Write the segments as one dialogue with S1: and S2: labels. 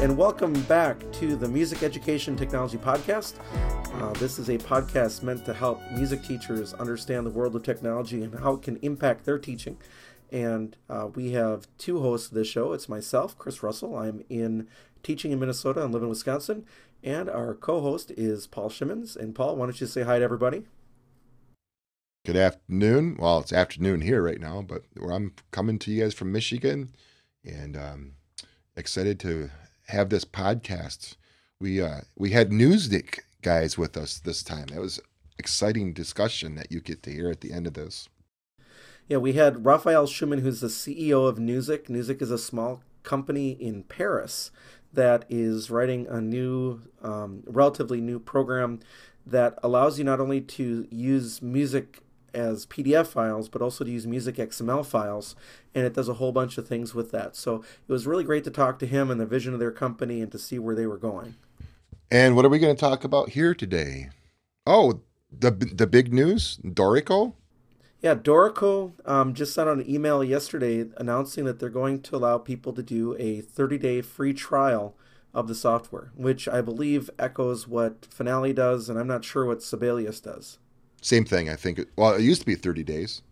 S1: and welcome back to the Music Education Technology Podcast. Uh, this is a podcast meant to help music teachers understand the world of technology and how it can impact their teaching. And uh, we have two hosts of this show. It's myself, Chris Russell. I'm in teaching in Minnesota and live in Wisconsin. And our co host is Paul Shimmons. And Paul, why don't you say hi to everybody?
S2: Good afternoon. Well, it's afternoon here right now, but I'm coming to you guys from Michigan and um, excited to have this podcast. We uh, we had Newzik guys with us this time. That was exciting discussion that you get to hear at the end of this.
S1: Yeah, we had Raphael Schumann, who's the CEO of Newzik. Newzik is a small company in Paris that is writing a new, um, relatively new program that allows you not only to use music as PDF files, but also to use music XML files, and it does a whole bunch of things with that. So it was really great to talk to him and the vision of their company and to see where they were going.
S2: And what are we going to talk about here today? Oh, the the big news, Dorico.
S1: Yeah, Dorico um, just sent out an email yesterday announcing that they're going to allow people to do a 30-day free trial of the software, which I believe echoes what Finale does, and I'm not sure what Sibelius does.
S2: Same thing, I think. Well, it used to be 30 days.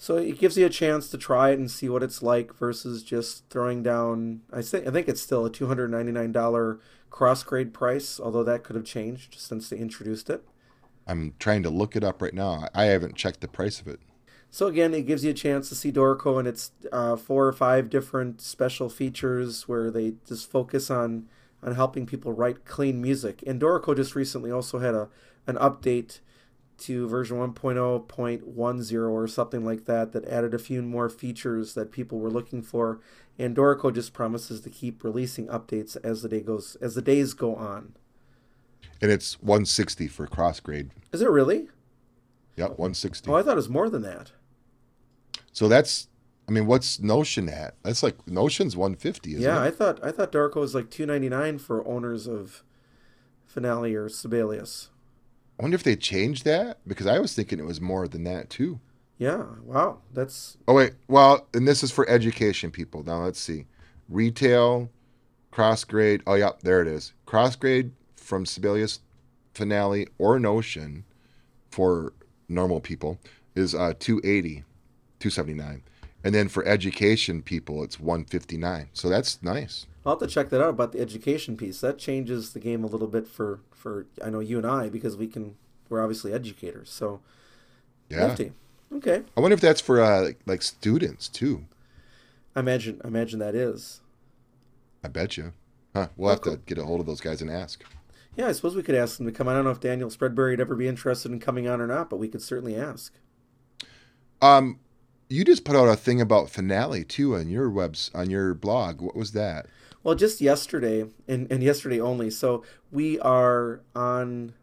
S1: So it gives you a chance to try it and see what it's like versus just throwing down. I think I think it's still a two hundred ninety nine dollar cross grade price, although that could have changed since they introduced it.
S2: I'm trying to look it up right now. I haven't checked the price of it.
S1: So again, it gives you a chance to see Dorico and its uh, four or five different special features where they just focus on on helping people write clean music. And Dorico just recently also had a an update to version 1.0.10 or something like that that added a few more features that people were looking for and Dorico just promises to keep releasing updates as the day goes as the days go on.
S2: And it's 160 for cross grade.
S1: Is it really?
S2: Yep, 160.
S1: Oh, I thought it was more than that.
S2: So that's I mean, what's Notion at? That's like Notion's 150,
S1: yeah,
S2: it?
S1: I thought I thought Dorico was like 299 for owners of Finale or Sibelius.
S2: I wonder if they changed that because I was thinking it was more than that too.
S1: Yeah. Wow. That's.
S2: Oh wait. Well, and this is for education people. Now let's see. Retail, cross grade. Oh yeah, there it is. Cross grade from Sibelius Finale or Notion for normal people is uh 280, 279. And then for education people, it's 159. So that's nice.
S1: I'll have to check that out about the education piece. That changes the game a little bit for for I know you and I because we can we're obviously educators. So
S2: yeah.
S1: Nifty. Okay.
S2: I wonder if that's for uh, like, like students too.
S1: I imagine I imagine that is.
S2: I bet you. Huh. We'll oh, have cool. to get a hold of those guys and ask.
S1: Yeah, I suppose we could ask them to come on. I don't know if Daniel Spreadbury would ever be interested in coming on or not, but we could certainly ask.
S2: Um, you just put out a thing about finale too on your webs on your blog. What was that?
S1: Well, just yesterday and, and yesterday only. So we are on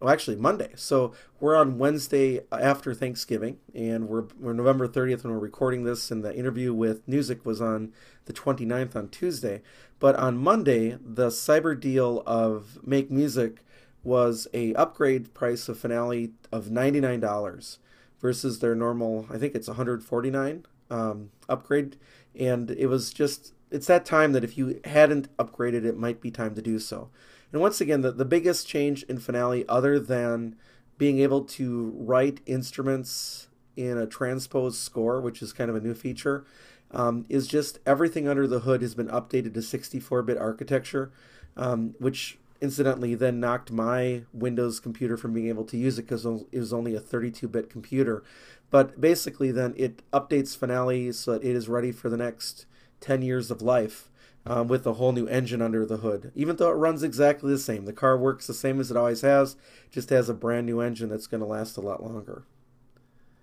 S1: well, actually Monday. So we're on Wednesday after Thanksgiving, and we're, we're November 30th when we're recording this, and the interview with Newzik was on the 29th on Tuesday. But on Monday, the cyber deal of Make Music was a upgrade price of Finale of $99 versus their normal, I think it's 149 um, upgrade, and it was just it's that time that if you hadn't upgraded, it might be time to do so. And once again, the, the biggest change in Finale, other than being able to write instruments in a transposed score, which is kind of a new feature, um, is just everything under the hood has been updated to 64 bit architecture, um, which incidentally then knocked my Windows computer from being able to use it because it was only a 32 bit computer. But basically, then it updates Finale so that it is ready for the next 10 years of life um, with a whole new engine under the hood. Even though it runs exactly the same, the car works the same as it always has, just has a brand new engine that's going to last a lot longer.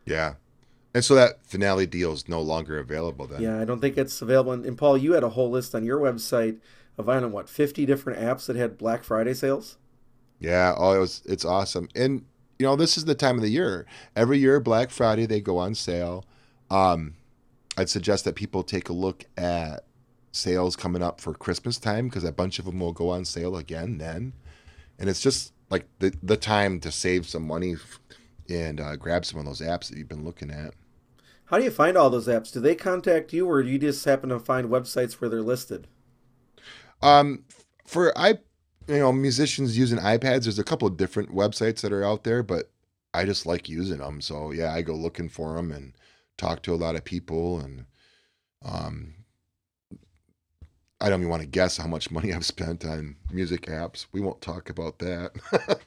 S2: Yeah. And so that finale deal is no longer available then.
S1: Yeah, I don't think it's available. And, and Paul, you had a whole list on your website of I don't know what, fifty different apps that had Black Friday sales.
S2: Yeah, oh, it was it's awesome. And you know, this is the time of the year. Every year, Black Friday, they go on sale. Um, I'd suggest that people take a look at sales coming up for Christmas time because a bunch of them will go on sale again then, and it's just like the the time to save some money and uh, grab some of those apps that you've been looking at.
S1: How do you find all those apps? Do they contact you, or do you just happen to find websites where they're listed?
S2: Um, for I, you know, musicians using iPads, there's a couple of different websites that are out there, but I just like using them. So yeah, I go looking for them and talk to a lot of people, and um, I don't even want to guess how much money I've spent on music apps. We won't talk about that.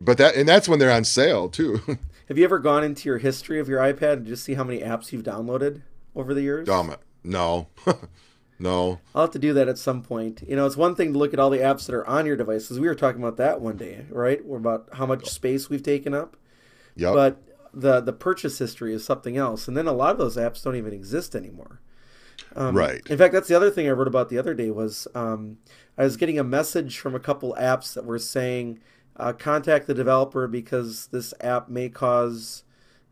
S2: but that and that's when they're on sale too.
S1: Have you ever gone into your history of your iPad and just see how many apps you've downloaded over the years?
S2: Dumb. No. No.
S1: I'll have to do that at some point. You know, it's one thing to look at all the apps that are on your devices. We were talking about that one day, right? We're about how much space we've taken up.
S2: Yep.
S1: But the the purchase history is something else, and then a lot of those apps don't even exist anymore. Um,
S2: right.
S1: In fact, that's the other thing I wrote about the other day was um, I was getting a message from a couple apps that were saying uh, contact the developer because this app may cause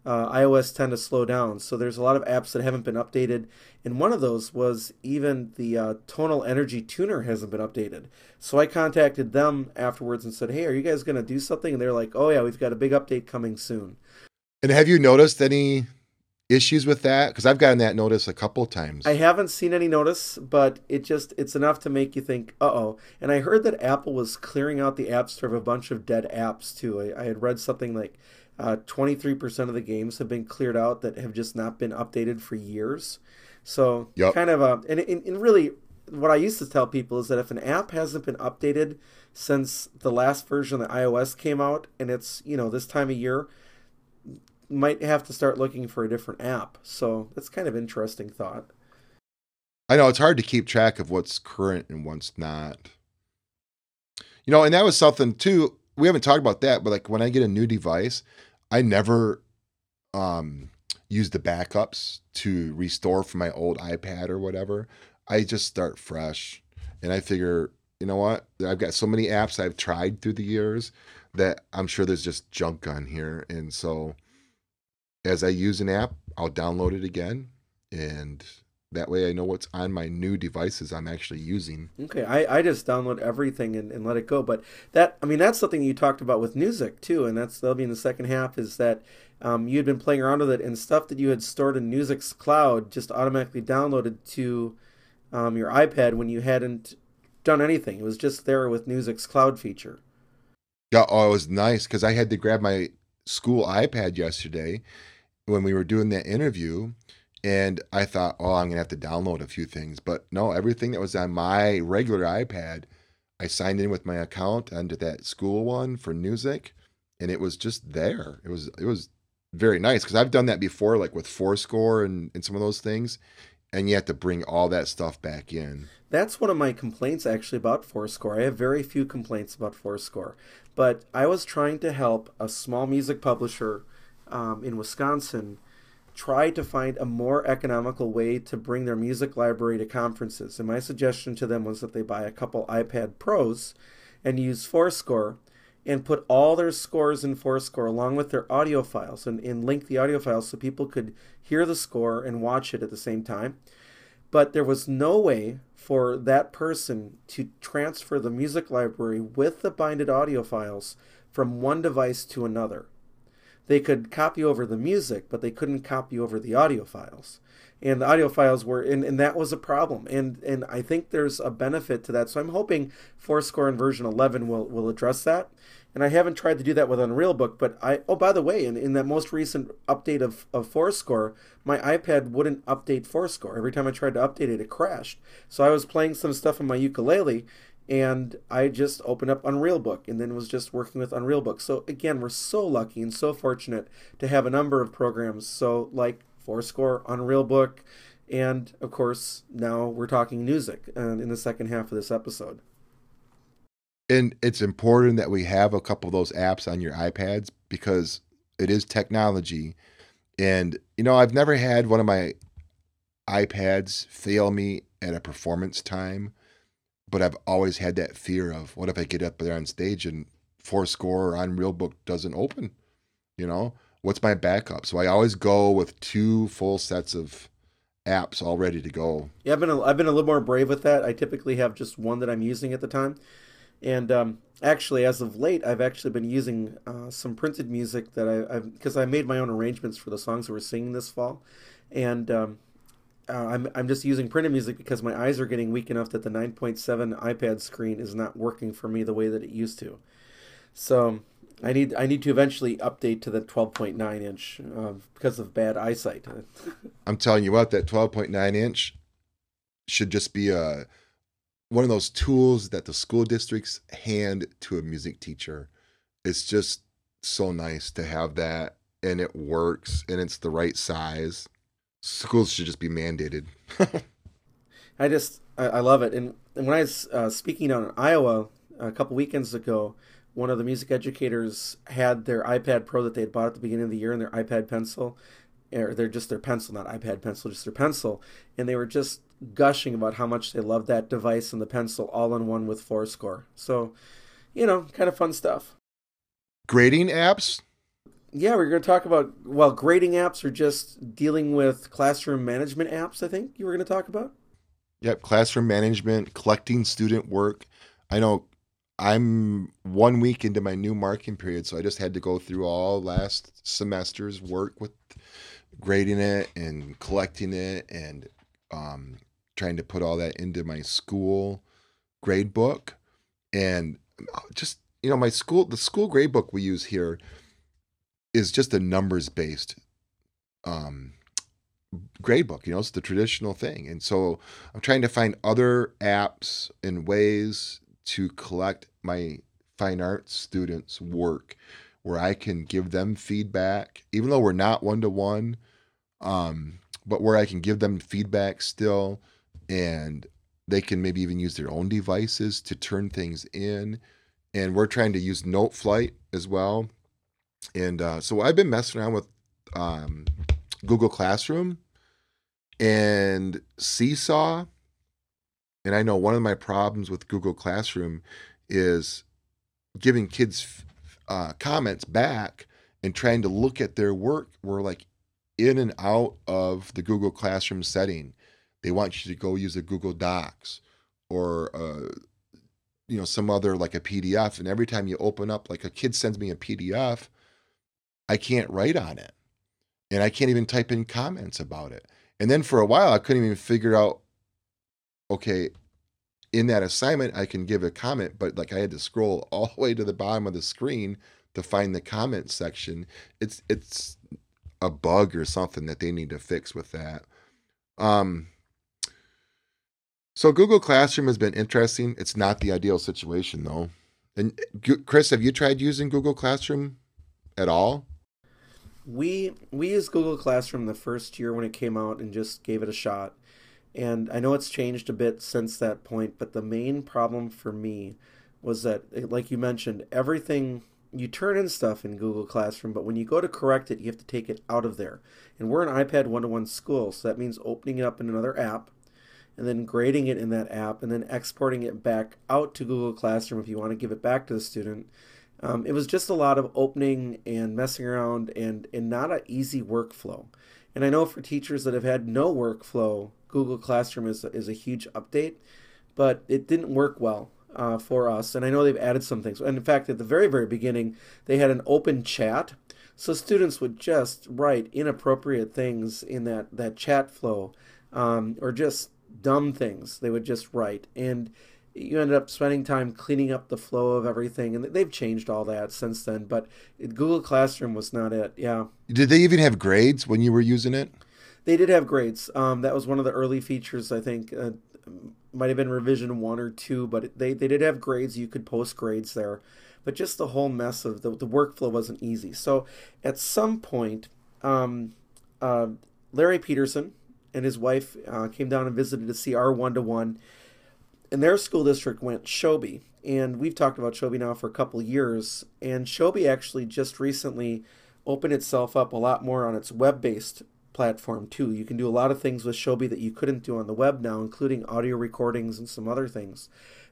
S1: uh, iOS 10 to slow down. So there's a lot of apps that haven't been updated, and one of those was even the uh, tonal energy tuner hasn't been updated. So I contacted them afterwards and said, "Hey, are you guys going to do something?" And they're like, "Oh yeah, we've got a big update coming soon."
S2: And have you noticed any issues with that? Because I've gotten that notice a couple times.
S1: I haven't seen any notice, but it just it's enough to make you think, uh oh. And I heard that Apple was clearing out the App Store of a bunch of dead apps too. I, I had read something like uh, 23% of the games have been cleared out that have just not been updated for years. So
S2: Yep.
S1: kind of a and, and, and really what I used to tell people is that if an app hasn't been updated since the last version of the iOS came out and it's, you know, this time of year, might have to start looking for a different app. So that's kind of interesting thought.
S2: I know it's hard to keep track of what's current and what's not. You know, and that was something too. We haven't talked about that, but like when I get a new device, I never um use the backups to restore from my old iPad or whatever. I just start fresh. And I figure, you know what? I've got so many apps I've tried through the years that I'm sure there's just junk on here. And so as I use an app, I'll download it again and that way I know what's on my new devices I'm actually using.
S1: Okay, I, I just download everything and, and let it go. But that, I mean, that's something you talked about with music too, and that's that'll be in the second half. Is that um, you had been playing around with it and stuff that you had stored in Newzik's cloud just automatically downloaded to um, your iPad when you hadn't done anything. It was just there with Newzik's cloud feature.
S2: Yeah, oh, it was nice because I had to grab my school iPad yesterday when we were doing that interview. And I thought, oh, I'm going to have to download a few things. But no, everything that was on my regular iPad, I signed in with my account onto that school one for music. And it was just there. It was, it was very nice because I've done that before, like with forScore and, and some of those things. And you have to bring all that stuff back in.
S1: That's one of my complaints actually about forScore. I have very few complaints about forScore, but I was trying to help a small music publisher um, in Wisconsin try to find a more economical way to bring their music library to conferences. And my suggestion to them was that they buy a couple iPad Pros and use forScore and put all their scores in forScore along with their audio files and, and link the audio files so people could hear the score and watch it at the same time. But there was no way for that person to transfer the music library with the binded audio files from one device to another they could copy over the music, but they couldn't copy over the audio files. And the audio files were, and, and that was a problem. And and I think there's a benefit to that. So I'm hoping forScore in version 11 will will address that. And I haven't tried to do that with unrealBook, but I oh by the way, in, in that most recent update of, of forScore, my iPad wouldn't update forScore. Every time I tried to update it, it crashed. So I was playing some stuff on my ukulele and I just opened up unrealBook and then was just working with unrealBook. So again, we're so lucky and so fortunate to have a number of programs. So like forScore, Unreal Book, and of course now we're talking Newzik uh, in the second half of this episode.
S2: And it's important that we have a couple of those apps on your iPads because it is technology. And, you know, I've never had one of my iPads fail me at a performance time but I've always had that fear of what if I get up there on stage and forScore or unrealBook doesn't open? You know, what's my backup? So I always go with two full sets of apps all ready to go.
S1: Yeah, I've been a, I've been a little more brave with that. I typically have just one that I'm using at the time, and um, actually, as of late, I've actually been using uh, some printed music that I because I made my own arrangements for the songs that we're singing this fall, and um, uh, I'm I'm just using printed music because my eyes are getting weak enough that the 9.7 iPad screen is not working for me the way that it used to. So I need I need to eventually update to the 12.9 inch uh, because of bad eyesight.
S2: I'm telling you what, that 12.9 inch should just be a one of those tools that the school districts hand to a music teacher. It's just so nice to have that and it works and it's the right size. Schools should just be mandated.
S1: I just I, I, love it. And, and when I was uh, speaking on Iowa a couple weekends ago, one of the music educators had their iPad Pro that they had bought at the beginning of the year and their iPad Pencil, or they're just their pencil, not iPad Pencil, just their pencil, and they were just gushing about how much they love that device and the pencil all in one with forScore. So, you know, kind of fun stuff.
S2: Grading apps?
S1: Yeah, we're going to talk about, well, grading apps or just dealing with classroom management apps, I think you were going to talk about.
S2: Yep, classroom management, collecting student work. I know I'm one week into my new marking period, so I just had to go through all last semester's work with grading it and collecting it and um, trying to put all that into my school grade book. And uh, just, you know, my school, the school grade book we use here is just a numbers based um, grade book. You know, it's the traditional thing. And so I'm trying to find other apps and ways to collect my fine arts students' work where I can give them feedback, even though we're not one to one, but where I can give them feedback still and they can maybe even use their own devices to turn things in. And we're trying to use Noteflight as well. And uh, so I've been messing around with um, Google Classroom and Seesaw and I know one of my problems with Google Classroom is giving kids uh, comments back and trying to look at their work. We're like in and out of the Google Classroom setting. They want you to go use a Google Docs or uh, you know some other like a PDF. And every time you open up, like a kid sends me a PDF, I can't write on it, and I can't even type in comments about it. And then for a while, I couldn't even figure out okay, in that assignment, I can give a comment, but like I had to scroll all the way to the bottom of the screen to find the comment section. It's it's a bug or something that they need to fix with that. Um, so Google Classroom has been interesting. It's not the ideal situation though. And Chris, have you tried using Google Classroom at all?
S1: We we used Google Classroom the first year when it came out and just gave it a shot. And I know it's changed a bit since that point, but the main problem for me was that, eh, like you mentioned, everything you turn in stuff in Google Classroom, but when you go to correct it, you have to take it out of there. And we're an iPad one to one school, so that means opening it up in another app and then grading it in that app and then exporting it back out to Google Classroom if you want to give it back to the student. Um, it was just a lot of opening and messing around and, and not an easy workflow. And I know for teachers that have had no workflow Google Classroom is, is a huge update, but it didn't work well uh, for us. And I know they've added some things. And in fact, at the very, very beginning, they had an open chat. So students would just write inappropriate things in that, that chat flow um, or just dumb things they would just write. And you ended up spending time cleaning up the flow of everything. And they've changed all that since then. But Google Classroom was not it. Yeah.
S2: Did they even have grades when you were using it?
S1: They did have grades. Um, that was one of the early features. I think uh, might have been revision one or two, but they they did have grades. You could post grades there, but just the whole mess of the the workflow wasn't easy. So at some point, um, uh, Larry Peterson and his wife uh, came down and visited to see our one to one, and their school district went Showbie. And we've talked about Showbie now for a couple years, and Showbie actually just recently opened itself up a lot more on its web based platform too. You can do a lot of things with Showbie that you couldn't do on the web now, including audio recordings and some other things.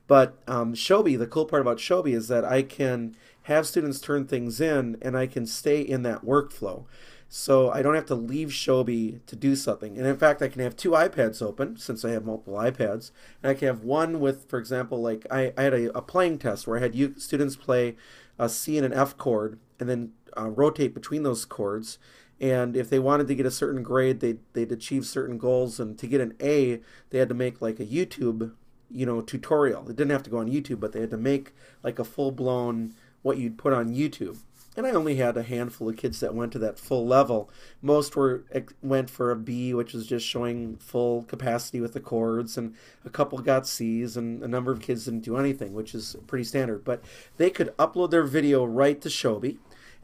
S1: But um, Showbie, the cool part about Showbie is that I can have students turn things in and I can stay in that workflow. So I don't have to leave Showbie to do something. And in fact, I can have two iPads open since I have multiple iPads. And I can have one with, for example, like I, I had a, a playing test where I had you, students play a C and an F chord and then uh, rotate between those chords and if they wanted to get a certain grade, they they'd achieve certain goals, and to get an A, they had to make like a YouTube, you know, tutorial. They didn't have to go on YouTube, but they had to make like a full blown what you'd put on YouTube. And I only had a handful of kids that went to that full level. Most were went for a B, which was just showing full capacity with the chords, and a couple got C's, and a number of kids didn't do anything, which is pretty standard. But they could upload their video right to Showbie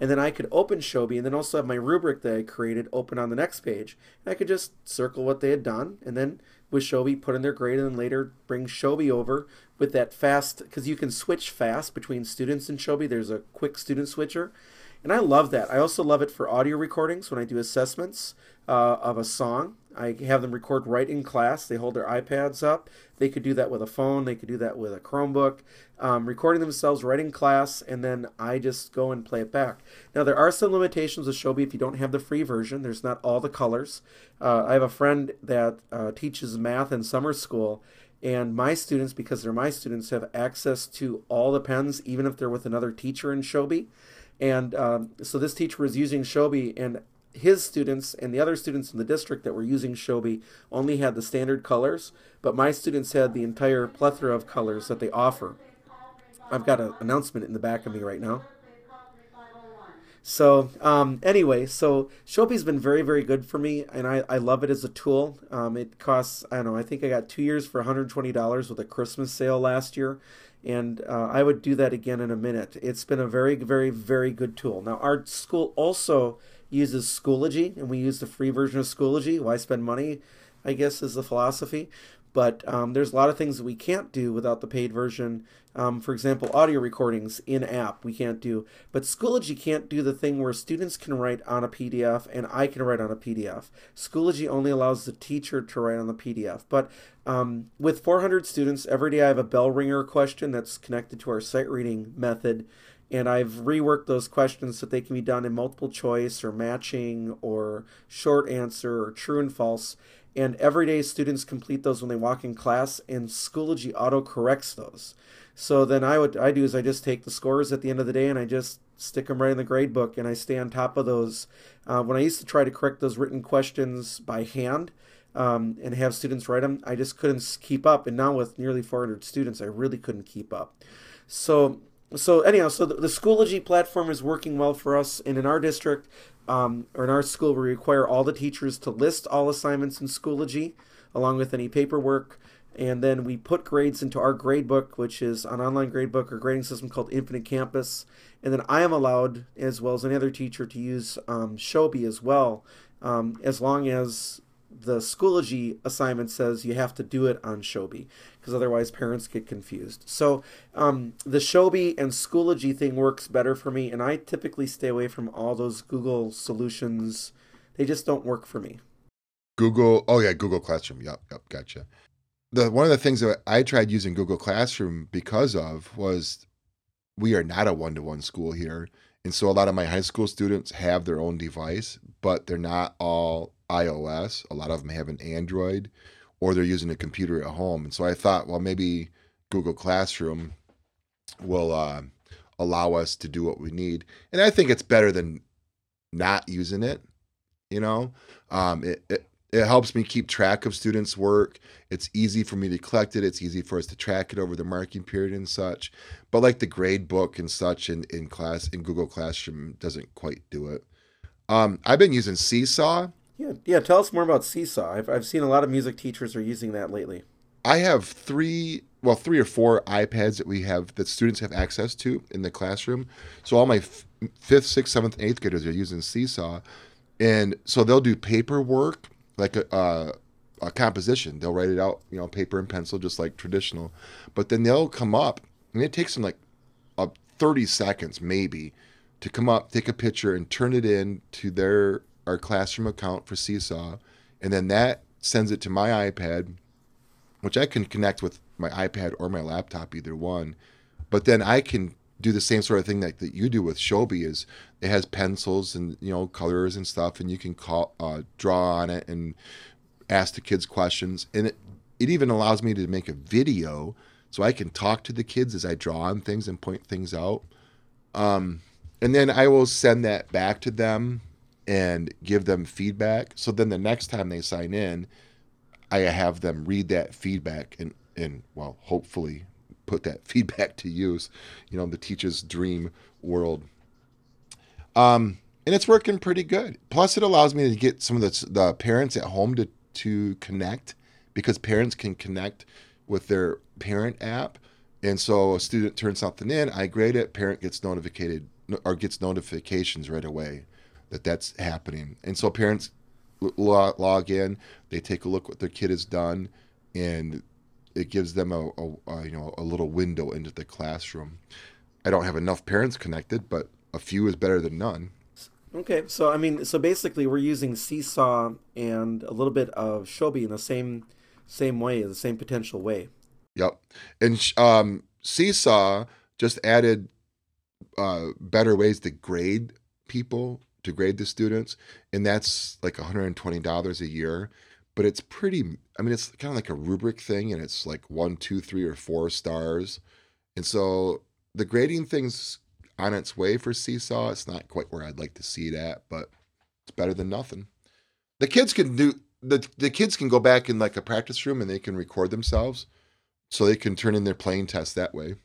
S1: and then I could open Showbie and then also have my rubric that I created open on the next page. And I could just circle what they had done and then with Showbie put in their grade and then later bring Showbie over with that fast because you can switch fast between students in Showbie. There's a quick student switcher. And I love that. I also love it for audio recordings when I do assessments uh, of a song. I have them record right in class. They hold their iPads up. They could do that with a phone. They could do that with a Chromebook, um, recording themselves right in class, and then I just go and play it back. Now, there are some limitations with Showbie if you don't have the free version. There's not all the colors. Uh, I have a friend that uh, teaches math in summer school, and my students, because they're my students, have access to all the pens, even if they're with another teacher in Showbie. And um, so this teacher was using Showbie, and his students and the other students in the district that were using Showbie only had the standard colors, but my students had the entire plethora of colors that they offer. I've got an announcement in the back of me right now. So um, anyway, so Showbie's been very, very good for me, and I, I love it as a tool. Um, it costs I don't know I think I got two years for $120 with a Christmas sale last year, and uh, I would do that again in a minute. It's been a very, very, very good tool. Now our school also uses Schoology, and we use the free version of Schoology. Why spend money? I guess is the philosophy. But um, there's a lot of things that we can't do without the paid version. Um, for example, audio recordings in app we can't do. But Schoology can't do the thing where students can write on a PDF and I can write on a PDF. Schoology only allows the teacher to write on the PDF. But um, with 400 students, every day I have a bell ringer question that's connected to our sight reading method and I've reworked those questions so they can be done in multiple choice or matching or short answer or true and false. And everyday students complete those when they walk in class, and Schoology auto corrects those. So then I would I do is I just take the scores at the end of the day and I just stick them right in the grade book and I stay on top of those. Uh, when I used to try to correct those written questions by hand um, and have students write them, I just couldn't keep up. And now with nearly 400 students, I really couldn't keep up. So so anyhow, so the, the Schoology platform is working well for us, and in our district, um, or in our school, we require all the teachers to list all assignments in Schoology, along with any paperwork, and then we put grades into our gradebook, which is an online gradebook or grading system called Infinite Campus, and then I am allowed, as well as any other teacher, to use um, Showbie as well, um, as long as the Schoology assignment says you have to do it on Showbie because otherwise parents get confused. So um, the Showbie and Schoology thing works better for me, and I typically stay away from all those Google solutions. They just don't work for me.
S2: Google, oh yeah, Google Classroom. Yep, yep, gotcha. The one of the things that I tried using Google Classroom because of was we are not a one to one school here. And so a lot of my high school students have their own device, but they're not all iOS. A lot of them have an Android or they're using a computer at home. And so I thought, well, maybe Google Classroom will uh, allow us to do what we need. And I think it's better than not using it. You know, um, it, it it helps me keep track of students' work. It's easy for me to collect it. It's easy for us to track it over the marking period and such. But like the grade book and such in, in class in Google Classroom doesn't quite do it. Um, I've been using Seesaw
S1: yeah, yeah. Tell us more about Seesaw. I've I've seen a lot of music teachers are using that lately.
S2: I have three, well, three or four iPads that we have that students have access to in the classroom. So all my f- fifth, sixth, seventh, eighth graders are using Seesaw, and so they'll do paperwork like a, uh, a composition. They'll write it out, you know, paper and pencil, just like traditional. But then they'll come up, and it takes them like uh, 30 seconds maybe to come up, take a picture, and turn it in to their our classroom account for Seesaw, and then that sends it to my iPad, which I can connect with my iPad or my laptop, either one. But then I can do the same sort of thing that, that you do with Showbie is it has pencils and you know colors and stuff, and you can call uh, draw on it and ask the kids questions, and it it even allows me to make a video so I can talk to the kids as I draw on things and point things out. Um, and then I will send that back to them and give them feedback. So then the next time they sign in, I have them read that feedback and and well, hopefully put that feedback to use. You know, the teacher's dream world. Um, and it's working pretty good. Plus, it allows me to get some of the, the parents at home to to connect because parents can connect with their parent app. And so a student turns something in, I grade it, parent gets notified or gets notifications right away that that's happening. And so parents log in, they take a look what their kid has done, and it gives them a, a, a, you know a little window into the classroom. I don't have enough parents connected, but a few is better than none.
S1: Okay, so I mean, so basically, we're using Seesaw and a little bit of Showbie in the same same way, the same potential way.
S2: Yep, and um, Seesaw just added uh, better ways to grade people to grade the students, and that's like $120 a year. But it's pretty. I mean, it's kind of like a rubric thing, and it's like one, two, three, or four stars. And so the grading thing's on its way for Seesaw. It's not quite where I'd like to see it at, but it's better than nothing. The kids can do the the kids can go back in like a practice room and they can record themselves, so they can turn in their playing test that way.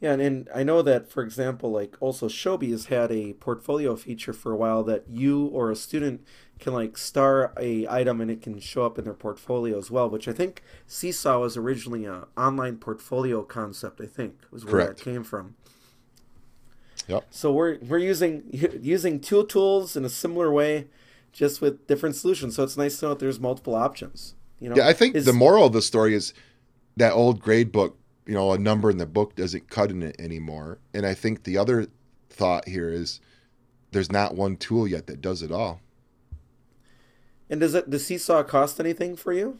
S1: Yeah, and, and I know that, for example, like also Showbie has had a portfolio feature for a while that you or a student can like star a item and it can show up in their portfolio as well, which I think Seesaw was originally an online portfolio concept. I think was where Correct. that came from.
S2: Yep.
S1: So we're we're using using tool tools in a similar way, just with different solutions. So it's nice to know that there's multiple options. You know.
S2: Yeah, I think is, the moral of the story is that old grade book you know, a number in the book doesn't cut in it anymore. And I think the other thought here is there's not one tool yet that does it all.
S1: And does it does Seesaw cost anything for you?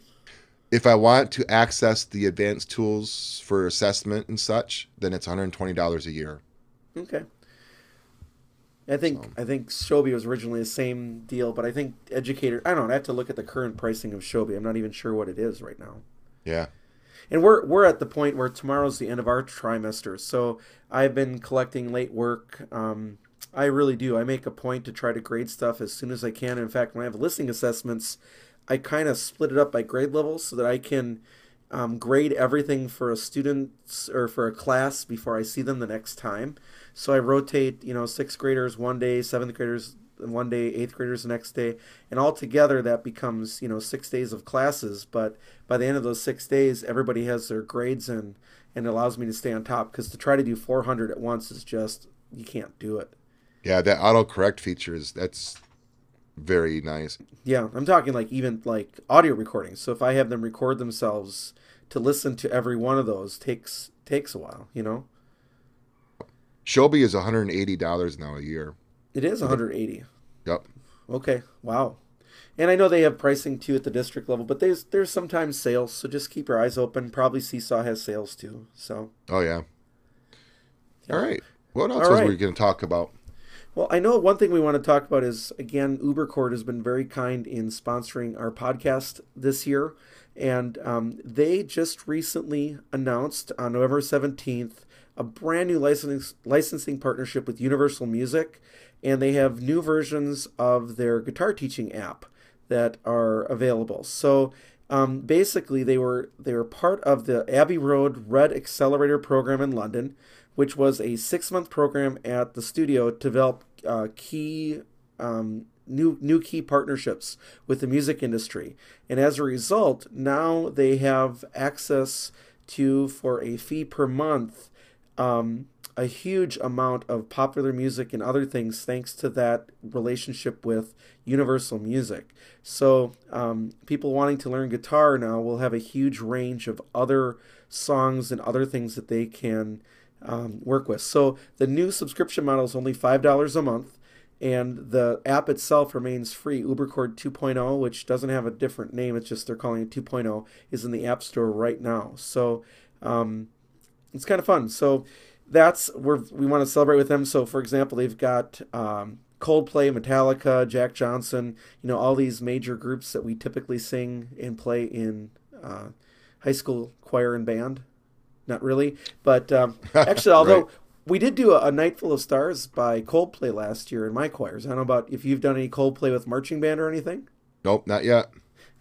S2: If I want to access the advanced tools for assessment and such, then it's $120 a year.
S1: Okay. I think so. I think Showbie was originally the same deal, but I think educator I don't know, I have to look at the current pricing of Showbie. I'm not even sure what it is right now.
S2: Yeah
S1: and we're we're at the point where tomorrow's the end of our trimester. So I've been collecting late work. Um, I really do. I make a point to try to grade stuff as soon as I can. In fact, when I have listening assessments, I kind of split it up by grade level so that I can um, grade everything for a student or for a class before I see them the next time. So I rotate, you know, sixth graders one day, seventh graders one day, eighth graders the next day, and all together that becomes you know six days of classes. But by the end of those six days, everybody has their grades in, and it allows me to stay on top. Because to try to do 400 at once is just you can't do it.
S2: Yeah, that autocorrect feature is that's very nice.
S1: Yeah, I'm talking like even like audio recordings. So if I have them record themselves to listen to every one of those takes takes a while, you know.
S2: Showbie is $180 now a year.
S1: It is 180.
S2: Yep.
S1: Okay. Wow. And I know they have pricing too at the district level, but there's there's sometimes sales, so just keep your eyes open. Probably Seesaw has sales too. So.
S2: Oh yeah. yeah. All right. What else are we going to talk about?
S1: Well, I know one thing we want to talk about is again, UberChord has been very kind in sponsoring our podcast this year, and um, they just recently announced on November seventeenth a brand new licensing licensing partnership with Universal Music. And they have new versions of their guitar teaching app that are available. So um, basically, they were they were part of the Abbey Road Red Accelerator program in London, which was a six month program at the studio to develop uh, key um, new new key partnerships with the music industry. And as a result, now they have access to for a fee per month. Um, a huge amount of popular music and other things thanks to that relationship with Universal Music. So, um, people wanting to learn guitar now will have a huge range of other songs and other things that they can um, work with. So, the new subscription model is only $5 a month. And the app itself remains free. UberChord 2.0, which doesn't have a different name, it's just they're calling it 2.0, is in the App Store right now. So um, it's kind of fun. So that's where we want to celebrate with them. So, for example, they've got um, Coldplay, Metallica, Jack Johnson, you know, all these major groups that we typically sing and play in uh, high school choir and band. Not really, but um, actually, although right. We did do a, a Night Full of Stars by Coldplay last year in my choirs. I don't know about if you've done any Coldplay with marching band or anything.
S2: Nope, not yet.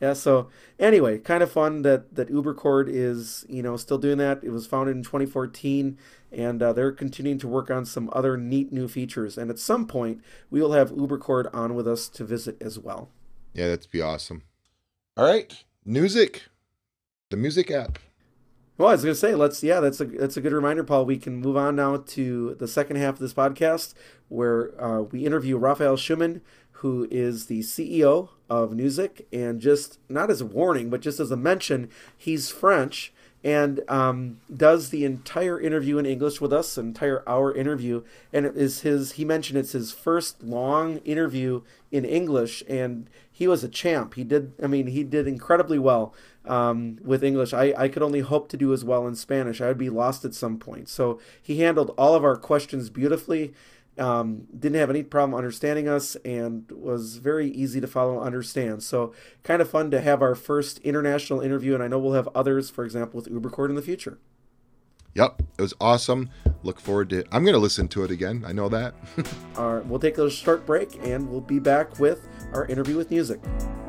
S1: Yeah. So anyway, kind of fun that that Uberchord is you know still doing that. It was founded in 2014, and uh, they're continuing to work on some other neat new features. And at some point, we will have Uberchord on with us to visit as well.
S2: Yeah, that'd be awesome. All right, music, the music app.
S1: Well, I was to say, let's yeah, that's a that's a good reminder, Paul. We can move on now to the second half of this podcast, where uh, we interview Raphael Schumann, who is the CEO of Newzik, and just not as a warning, but just as a mention, he's French and um, does the entire interview in English with us, entire hour interview. And it is his, he mentioned it's his first long interview in English, and he was a champ. He did, I mean, he did incredibly well um, with English. I, I could only hope to do as well in Spanish. I would be lost at some point. So he handled all of our questions beautifully um, didn't have any problem understanding us and was very easy to follow and understand. So, kind of fun to have our first international interview, and I know we'll have others, for example, with Uberchord in the future.
S2: Yep, it was awesome. Look forward to. I'm going to listen to it again. I know that.
S1: All right, we'll take a short break, and we'll be back with our interview with Newzik.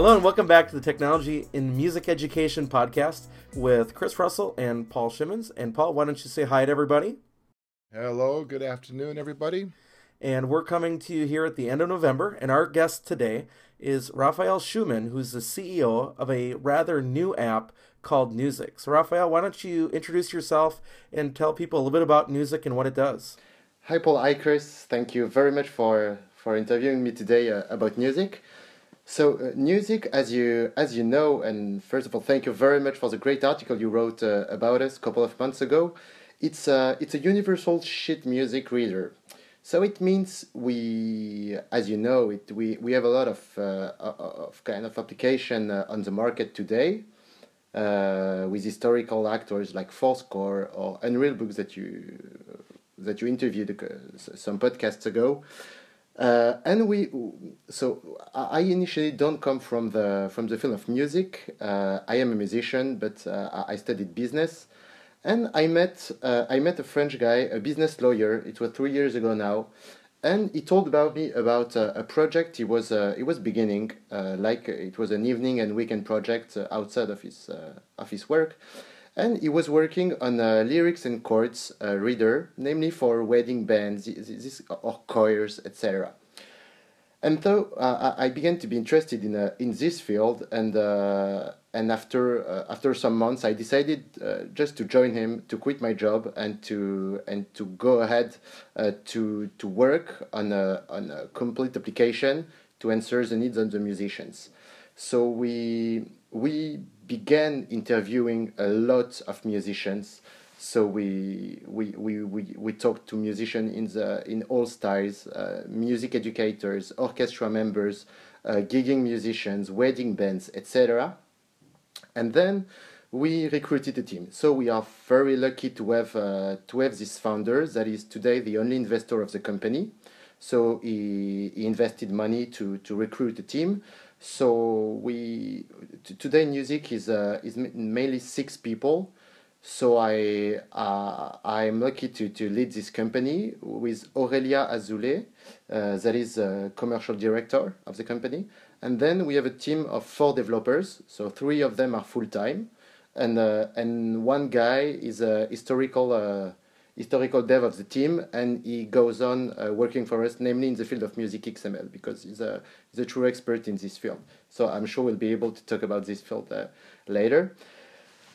S1: Hello and welcome back to the Technology in Music Education podcast with Chris Russell and Paul Shimmons. And Paul, why don't you say hi to everybody?
S2: Hello, good afternoon, everybody.
S1: And we're coming to you here at the end of November. And our guest today is Raphael Schumann, who's the CEO of a rather new app called Newzik. So, Raphael, why don't you introduce yourself and tell people a little bit about Newzik and what it does?
S3: Hi, Paul. Hi, Chris. Thank you very much for, for interviewing me today uh, about Newzik. So uh, Newzik, as you as you know, and first of all, thank you very much for the great article you wrote uh, about us a couple of months ago. It's a it's a universal sheet music reader. So it means we, as you know, it we, we have a lot of uh, of kind of application uh, on the market today, uh, with historical actors like forScore or unrealBooks that you that you interviewed uh, some podcasts ago. Uh, and we, so I initially don't come from the from the field of music. Uh, I am a musician, but uh, I studied business, and I met uh, I met a French guy, a business lawyer. It was three years ago now, and he told about me about uh, a project he was uh, he was beginning, like it was an evening and weekend project outside of his of his work, and he was working on a lyrics and chords uh, reader, namely for wedding bands, this, or choirs, etc. And so uh, I began to be interested in uh, in this field, and uh, and after uh, after some months, I decided uh, just to join him, to quit my job, and to and to go ahead to to work on a on a complete application to answer the needs of the musicians. So we we began interviewing a lot of musicians. So we we, we, we, we talked to musicians in the in all styles, uh, music educators, orchestra members, uh, gigging musicians, wedding bands, etc. And then we recruited a team. So we are very lucky to have uh, to have this founder that is today the only investor of the company. So he, he invested money to, to recruit a team. So we today Newzik is uh, is mainly six people. So I uh, I'm lucky to, to lead this company with Aurelia Azule, uh, that is a commercial director of the company, and then we have a team of four developers. So three of them are full time, and uh, and one guy is a historical uh, historical dev of the team, and he goes on uh, working for us, namely in the field of music XML, because he's a, he's a true expert in this field. So I'm sure we'll be able to talk about this field uh, later.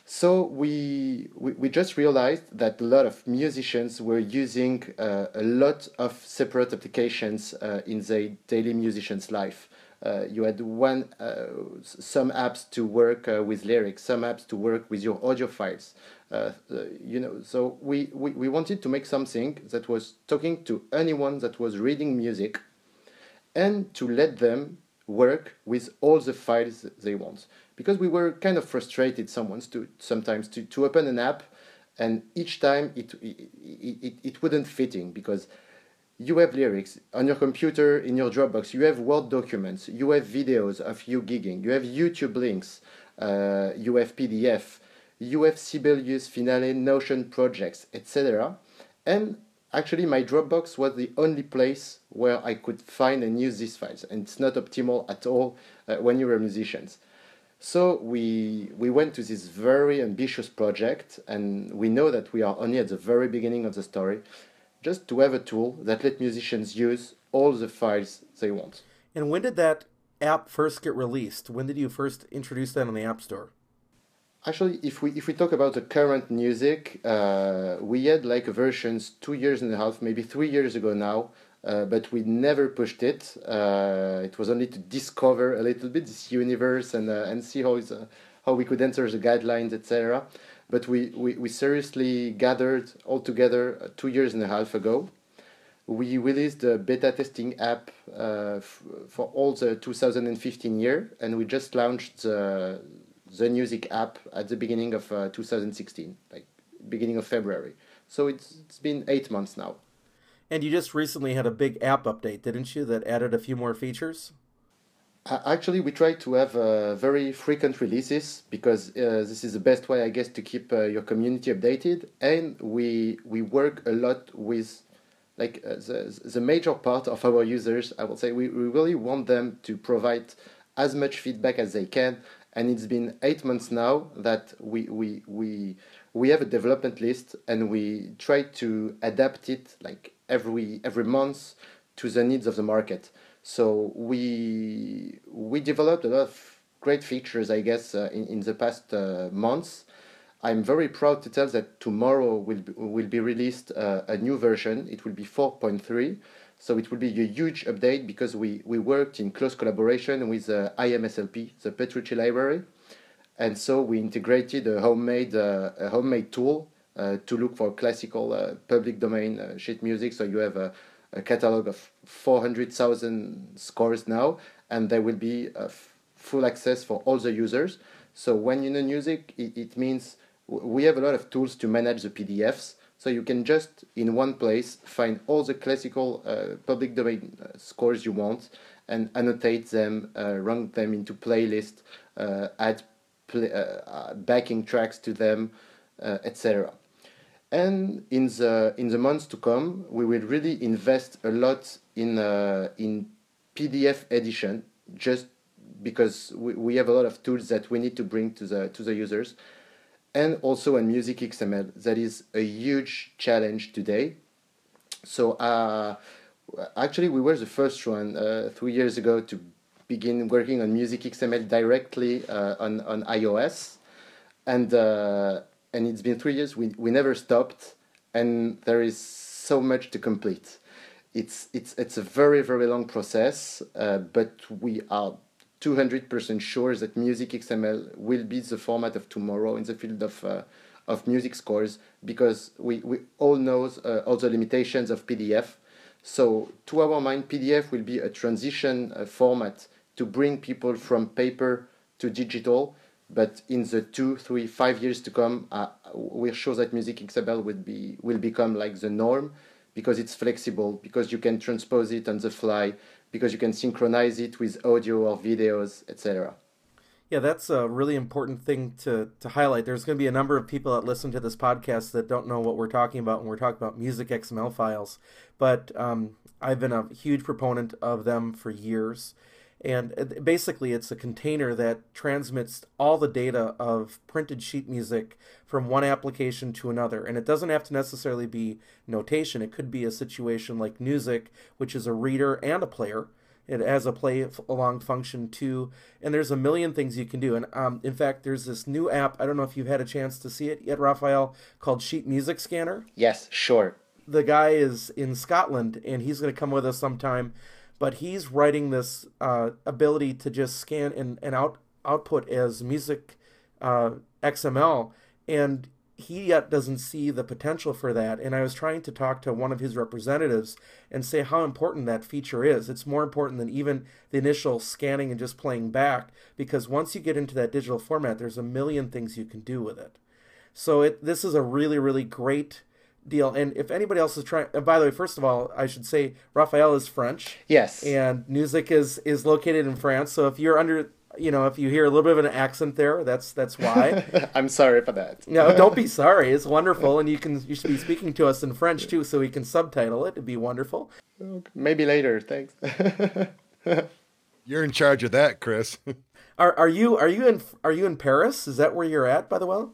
S3: So we, we, we just realized that a lot of musicians were using uh, a lot of separate applications uh, in their daily musician's life. Uh, you had one uh, some apps to work uh, with lyrics, some apps to work with your audio files, you know, so we, we, we wanted to make something that was talking to anyone that was reading music and to let them work with all the files they want. Because we were kind of frustrated someone's to sometimes to, to open an app and each time it it, it, it wouldn't fitting because you have lyrics on your computer in your Dropbox. You have Word documents. You have videos of you gigging. You have YouTube links. Uh, you have PDF. You have Sibelius, Finale, Notion projects, etc. And actually, my Dropbox was the only place where I could find and use these files. And it's not optimal at all uh, when you're musicians. So we we went to this very ambitious project, and we know that we are only at the very beginning of the story just to have a tool that let musicians use all the files they want.
S1: And when did that app first get released? When did you first introduce that on the App Store?
S3: Actually, if we if we talk about the current Newzik, uh, we had like versions two years and a half, maybe three years ago now, uh, but we never pushed it. Uh, it was only to discover a little bit this universe and uh, and see how uh, how we could enter the guidelines, etc. But we, we, we seriously gathered all together uh, two years and a half ago. We released the beta testing app uh, for all the 2015 year, and we just launched the, the Newzik app at the beginning of uh, 2016, like beginning of February. So it's, it's been eight months now.
S1: And you just recently had a big app update, didn't you, that added a few more features?
S3: Actually, we try to have uh, very frequent releases because uh, this is the best way, I guess, to keep uh, your community updated. And we we work a lot with, like uh, the the major part of our users. I would say we, we really want them to provide as much feedback as they can. And it's been eight months now that we we we we have a development list and we try to adapt it like every every month to the needs of the market. So we we developed a lot of great features, I guess, uh, in, in the past uh, months. I'm very proud to tell that tomorrow will be, will be released uh, a new version. It will be 4.3. So it will be a huge update because we, we worked in close collaboration with uh, IMSLP, the Petrucci library. And so we integrated a homemade, uh, a homemade tool uh, to look for classical uh, public domain sheet music. So you have a, a catalog of 400,000 scores now, and there will be full access for all the users. So when you know music, it, it means we have a lot of tools to manage the PDFs. So you can just in one place find all the classical uh, public domain uh, scores you want and annotate them, uh, rank them into playlists, uh, add play, uh, uh, backing tracks to them, etc. And in the in the months to come, we will really invest a lot in uh, in PDF edition, just because we, we have a lot of tools that we need to bring to the to the users, and also in Music XML. That is a huge challenge today. So uh, actually, we were the first one uh, three years ago to begin working on Music XML directly uh, on on iOS, and uh, and it's been three years. We we never stopped, and there is so much to complete. It's it's it's a very very long process, uh, but we are. 200% sure that Music XML will be the format of tomorrow in the field of uh, of music scores because we, we all know uh, all the limitations of PDF. So to our mind, PDF will be a transition uh, format to bring people from paper to digital but in the two, three, five years to come, uh, we're sure that Music XML will be will become like the norm because it's flexible, because you can transpose it on the fly, because you can synchronize it with audio or videos, etc.
S1: Yeah, that's a really important thing to, to highlight. There's going to be a number of people that listen to this podcast that don't know what we're talking about when we're talking about music XML files. But um, I've been a huge proponent of them for years and basically it's a container that transmits all the data of printed sheet music from one application to another. And it doesn't have to necessarily be notation. It could be a situation like Newzik which is a reader and a player. It has a play along function too. And there's a million things you can do. And um, in fact there's this new app. I don't know if you've had a chance to see it yet raphael called sheet music scanner.
S3: Yes sure.
S1: The guy is in scotland and he's going to come with us sometime but he's writing this uh, ability to just scan and, and out output as music uh, XML, and he yet doesn't see the potential for that. And I was trying to talk to one of his representatives and say how important that feature is. It's more important than even the initial scanning and just playing back, because once you get into that digital format, there's a million things you can do with it. So it this is a really really great deal. And if anybody else is trying, and by the way, first of all, I should say Raphael is French.
S3: Yes.
S1: And Newzik is is located in France. So if you're under you know, if you hear a little bit of an accent there, that's that's why.
S3: I'm sorry for that.
S1: no, don't be sorry. It's wonderful, and you can you should be speaking to us in French too, so we can subtitle it. It'd be wonderful.
S3: Maybe later. Thanks.
S2: You're in charge of that, Chris.
S1: are are you are you in are you in Paris? Is that where you're at, by the way?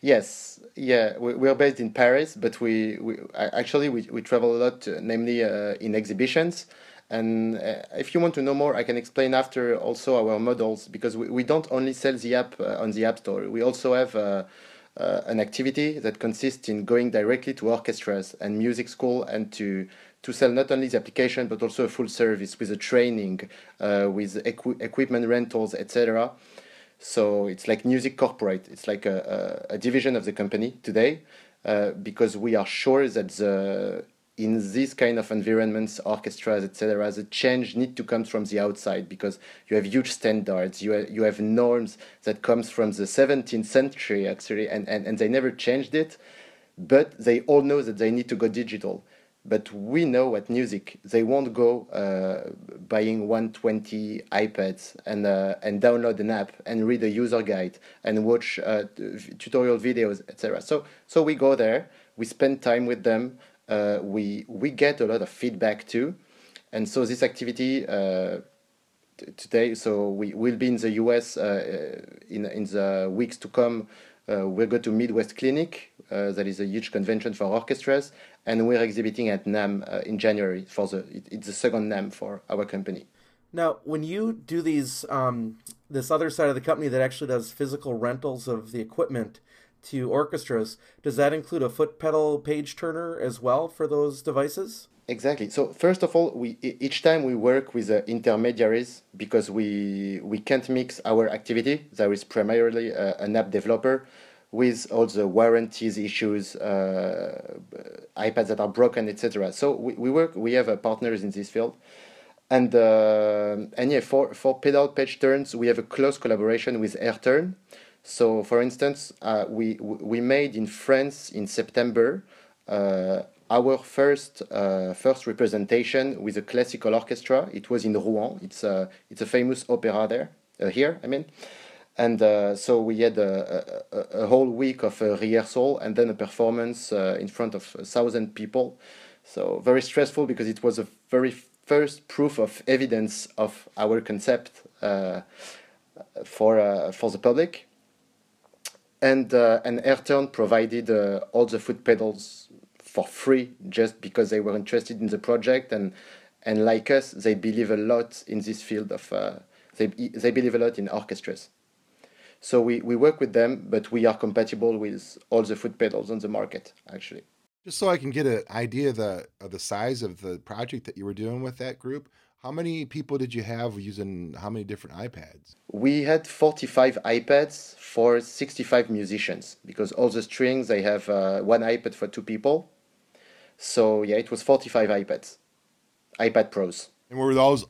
S3: Yes, yeah, we, we are based in Paris, but we, we actually we, we travel a lot, uh, namely uh, in exhibitions. And uh, if you want to know more, I can explain after also our models because we, we don't only sell the app uh, on the App Store. We also have uh, uh, an activity that consists in going directly to orchestras and music school and to to sell not only the application but also a full service with a training, with equi- equipment rentals, etc. So it's like Newzik corporate. It's like a, a, a division of the company today uh, because we are sure that the in this kind of environments, orchestras, etc., the change need to come from the outside because you have huge standards, you have, you have norms that comes from the 17th century actually, and, and, and they never changed it, but they all know that they need to go digital. But we know at Newzik they won't go uh, buying 120 iPads and uh, and download an app and read a user guide and watch uh, tutorial videos, etc. So so we go there, we spend time with them uh, we we get a lot of feedback too, and so this activity uh, today. So we will be in the U.S. Uh, in in the weeks to come. We'll go to Midwest Clinic. That is a huge convention for orchestras, and we're exhibiting at NAMM uh, in January for the it, it's the second NAMM for our company.
S1: Now, when you do these, um, this other side of the company that actually does physical rentals of the equipment, to orchestras, does that include a foot pedal page turner as well for those devices?
S3: Exactly. So first of all, we each time we work with uh, intermediaries because we we can't mix our activity. There is primarily uh, an app developer with all the warranties issues, uh, iPads that are broken, etc. So we, we work. We have uh, partners in this field, and uh, and yeah, for for pedal page turns, we have a close collaboration with AirTurn. So, for instance, uh, we we made in France in September uh, our first uh, first representation with a classical orchestra. It was in Rouen. It's a it's a famous opera there here. I mean, and uh, so we had a, a, a, whole week of a rehearsal and then a performance uh, in front of a thousand people. So very stressful because it was a very first proof of evidence of our concept for for the public. And uh, and AirTurn provided uh, all the foot pedals for free just because they were interested in the project. And and like us they believe a lot in this field of uh, they they believe a lot in orchestras so we, we work with them but we are compatible with all the foot pedals on the market actually
S2: just so i can get an idea of the of the size of the project that you were doing with that group how many people did you have using how many different iPads?
S3: We had 45 iPads for 65 musicians because all the strings, they have uh, one iPad for two people. So yeah, it was 45 iPads, iPad Pros.
S2: And were those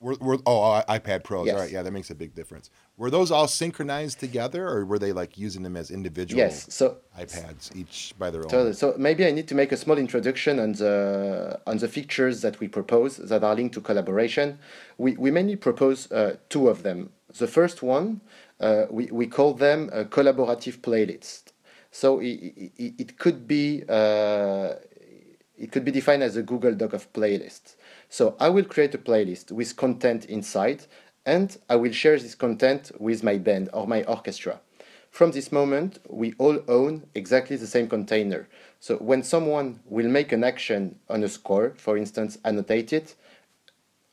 S2: were, were oh iPad Pros? Yes. All right, yeah, that makes a big difference. Were those all synchronized together, or were they like using them as individual?
S3: Yes, so
S2: iPads each by their
S3: totally. own. So maybe I need to make a small introduction on the on the features that we propose that are linked to collaboration. We we mainly propose uh, two of them. The first one uh, we we call them a collaborative playlist. So it, it, it could be uh, it could be defined as a Google Doc of playlists. So I will create a playlist with content inside and I will share this content with my band or my orchestra. From this moment, we all own exactly the same container. So when someone will make an action on a score, for instance, annotate it,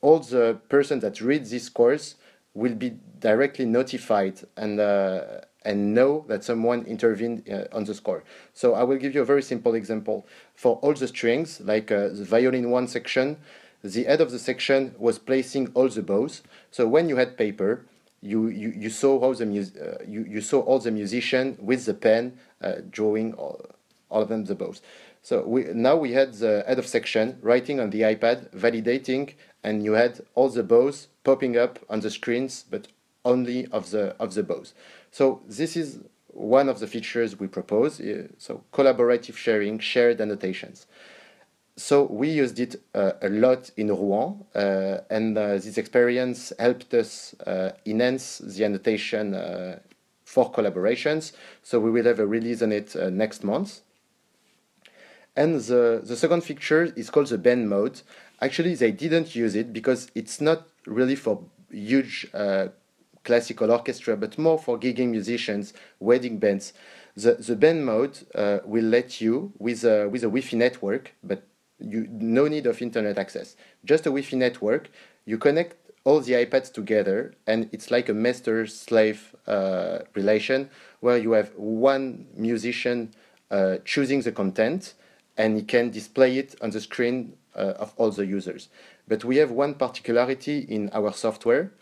S3: all the person that reads these scores will be directly notified and uh, and know that someone intervened uh, on the score. So I will give you a very simple example. For all the strings, like uh, the violin one section, the head of the section was placing all the bows. So when you had paper, you, you, you saw how the mus- uh, you, you saw all the musician with the pen uh, drawing all, all of them the bows. So we, now we had the head of section writing on the iPad, validating, and you had all the bows popping up on the screens, but only of the of the bows. So this is one of the features we propose. Uh, so collaborative sharing, shared annotations. So we used it uh, a lot in Rouen, uh, and uh, this experience helped us uh, enhance the annotation uh, for collaborations. So we will have a release on it next month. And the, the second feature is called the band mode. Actually, they didn't use it because it's not really for huge classical orchestra, but more for gigging musicians, wedding bands. The, the band mode uh, will let you, with a, with a Wi Fi network, but you no need of internet access, just a Wi Fi network, you connect all the iPads together, and it's like a master slave uh, relation where you have one musician uh, choosing the content and he can display it on the screen uh, of all the users. But we have one particularity in our software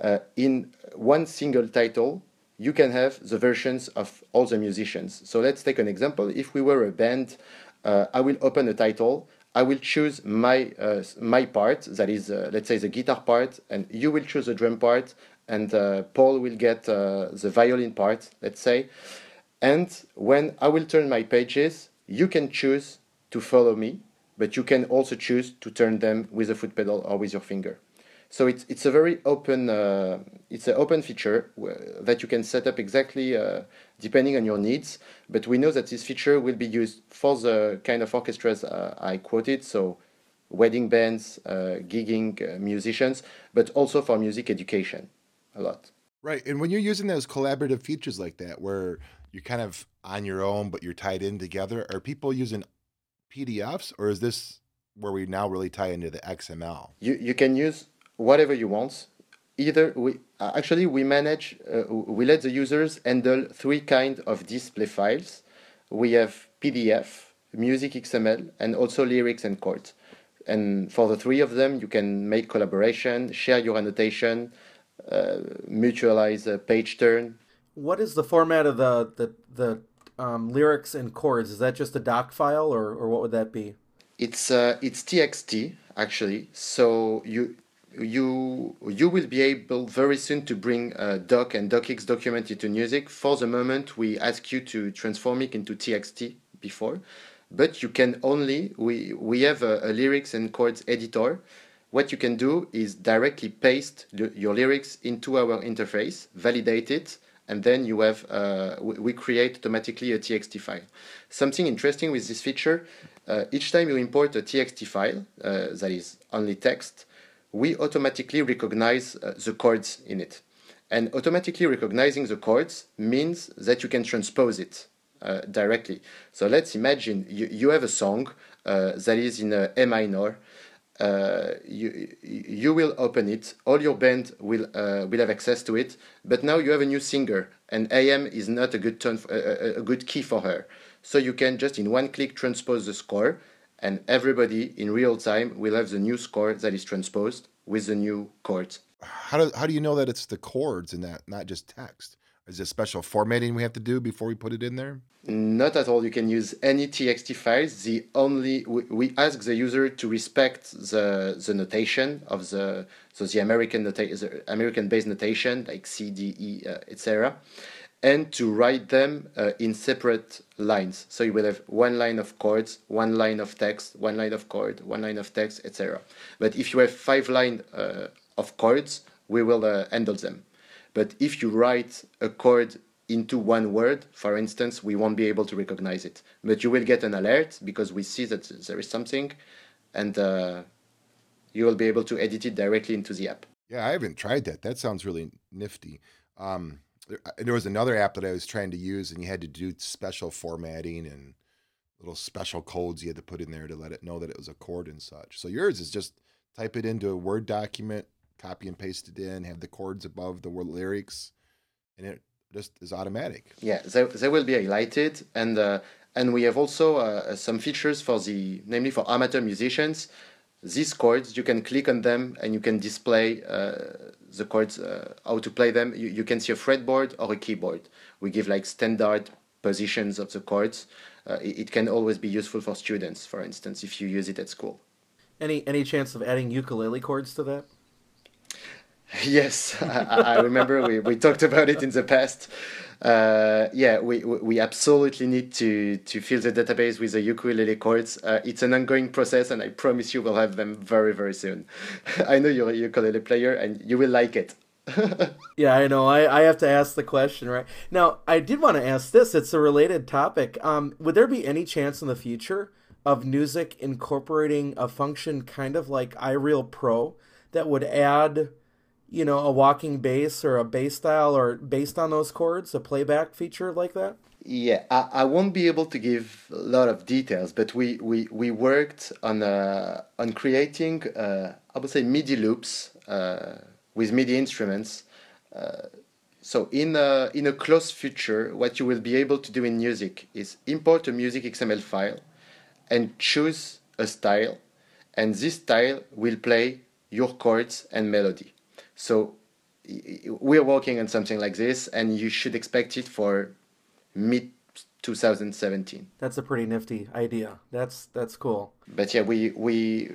S3: uh, in one single title, you can have the versions of all the musicians. So let's take an example. If we were a band, uh, I will open a title. I will choose my uh, my part, that is, uh, let's say the guitar part, and you will choose the drum part, and uh, Paul will get the violin part, let's say. And when I will turn my pages, you can choose to follow me, but you can also choose to turn them with a foot pedal or with your finger. So it's it's a very open uh, it's an open feature that you can set up exactly uh, depending on your needs. But we know that this feature will be used for the kind of orchestras uh, I quoted, so wedding bands, uh, gigging uh, musicians, but also for music education, a lot.
S2: Right, and when you're using those collaborative features like that, where you're kind of on your own but you're tied in together, are people using PDFs, or is this where we now really tie into the XML?
S3: You you can use whatever you want. Either we uh, actually we manage uh, we let the users handle three kind of display files. We have PDF, music XML, and also lyrics and chords. And for the three of them, you can make collaboration, share your annotation, uh, mutualize a page turn.
S1: What is the format of the the the um, lyrics and chords? Is that just a doc file, or, or what would that be?
S3: It's uh, it's TXT actually. So you you you will be able very soon to bring a doc and docx document into Newzik. For the moment, we ask you to transform it into TXT before, but you can only we we have a, a lyrics and chords editor. What you can do is directly paste your lyrics into our interface, validate it, and then you have uh, we, we create automatically a TXT file. Something interesting with this feature, uh, each time you import a TXT file uh, that is only text we automatically recognize uh, the chords in it. And automatically recognizing the chords means that you can transpose it uh, directly. So let's imagine you, you have a song uh, that is in a A minor. Uh, you you will open it. All your band will uh, will have access to it. But now you have a new singer, and AM is not a good tone, for, a, a good key for her. So you can just in one click transpose the score and everybody in real time will have the new score that is transposed with the new chords.
S2: How do, how do you know that it's the chords and that not just text? Is there special formatting we have to do before we put it in there?
S3: Not at all. You can use any TXT files. The only we, we ask the user to respect the the notation of the so the American nota- the American based notation like C D E uh, etc and to write them uh, in separate lines. So you will have one line of chords, one line of text, one line of chord, one line of text, etc. But if you have five lines uh, of chords, we will uh, handle them. But if you write a chord into one word, for instance, we won't be able to recognize it. But you will get an alert because we see that there is something, and uh, you will be able to edit it directly into the app.
S2: Yeah, I haven't tried that. That sounds really nifty. Um, uh, there was another app that I was trying to use, and you had to do special formatting and little special codes you had to put in there to let it know that it was a chord and such. So yours is just type it into a Word document, copy and paste it in, have the chords above the word lyrics, and it just is automatic.
S3: Yeah, they, they will be highlighted, and uh, and we have also uh, some features for the, namely for amateur musicians. These chords, you can click on them and you can display uh, the chords, uh, how to play them. You, you can see a fretboard or a keyboard. We give like standard positions of the chords. Uh, it, it, can always be useful for students, for instance, if you use it at school.
S1: Any any chance of adding ukulele chords to that?
S3: Yes, I, I, remember we, we talked about it in the past. Uh, yeah, we, we absolutely need to, to fill the database with the ukulele chords. Uh, it's an ongoing process, and I promise you we'll have them very, very soon. I know you're a ukulele player, and you will like it.
S1: yeah, I know. I, I have to ask the question, right? Now, I did want to ask this. It's a related topic. Um, would there be any chance in the future of Newzik incorporating a function kind of like iReal Pro that would add you know, a walking bass or a bass style or based on those chords, a playback feature like that?
S3: Yeah, I, I won't be able to give a lot of details, but we, we, we worked on uh, on creating uh, I would say MIDI loops uh, with MIDI instruments. Uh, so in a in a close future, what you will be able to do in Newzik is import a music XML file, and choose a style, and this style will play your chords and melody. So we're working on something like this, and you should expect it for mid 2017.
S1: That's a pretty nifty idea. That's that's cool.
S3: But yeah, we we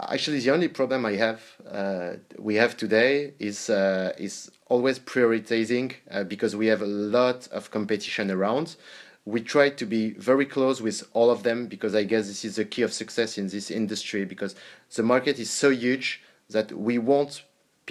S3: actually the only problem I have uh, we have today is uh, is always prioritizing uh, because we have a lot of competition around. We try to be very close with all of them because I guess this is the key of success in this industry because the market is so huge that we want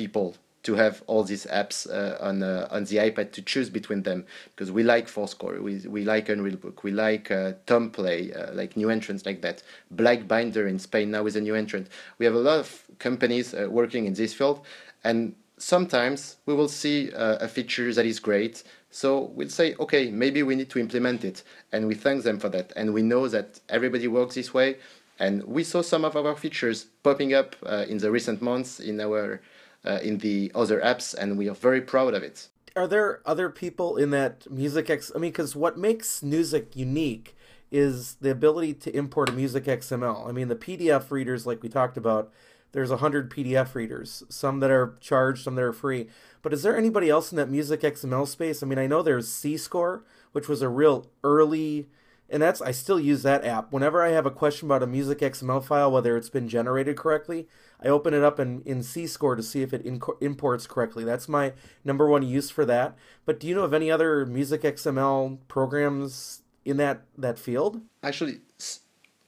S3: people to have all these apps uh, on uh, on the iPad to choose between them because we like forScore, we we like unrealBook, we like uh, Tomplay, uh, like new entrants like that. Black Binder in Spain now is a new entrant. We have a lot of companies uh, working in this field, and sometimes we will see uh, a feature that is great. So we'll say, okay, maybe we need to implement it, and we thank them for that. And we know that everybody works this way, and we saw some of our features popping up in the recent months in our uh, in the other apps, and we are very proud of it.
S1: Are there other people in that Music X? I mean, because what makes Newzik unique is the ability to import a Music XML. I mean, the PDF readers, like we talked about, there's a hundred PDF readers, some that are charged, some that are free. But is there anybody else in that Music XML space? I mean, I know there's SeeScore, which was a real early and that's I still use that app. Whenever I have a question about a music XML file, whether it's been generated correctly, I open it up in, in SeeScore to see if it imports correctly. That's my number one use for that. But do you know of any other music XML programs in that that field?
S3: Actually,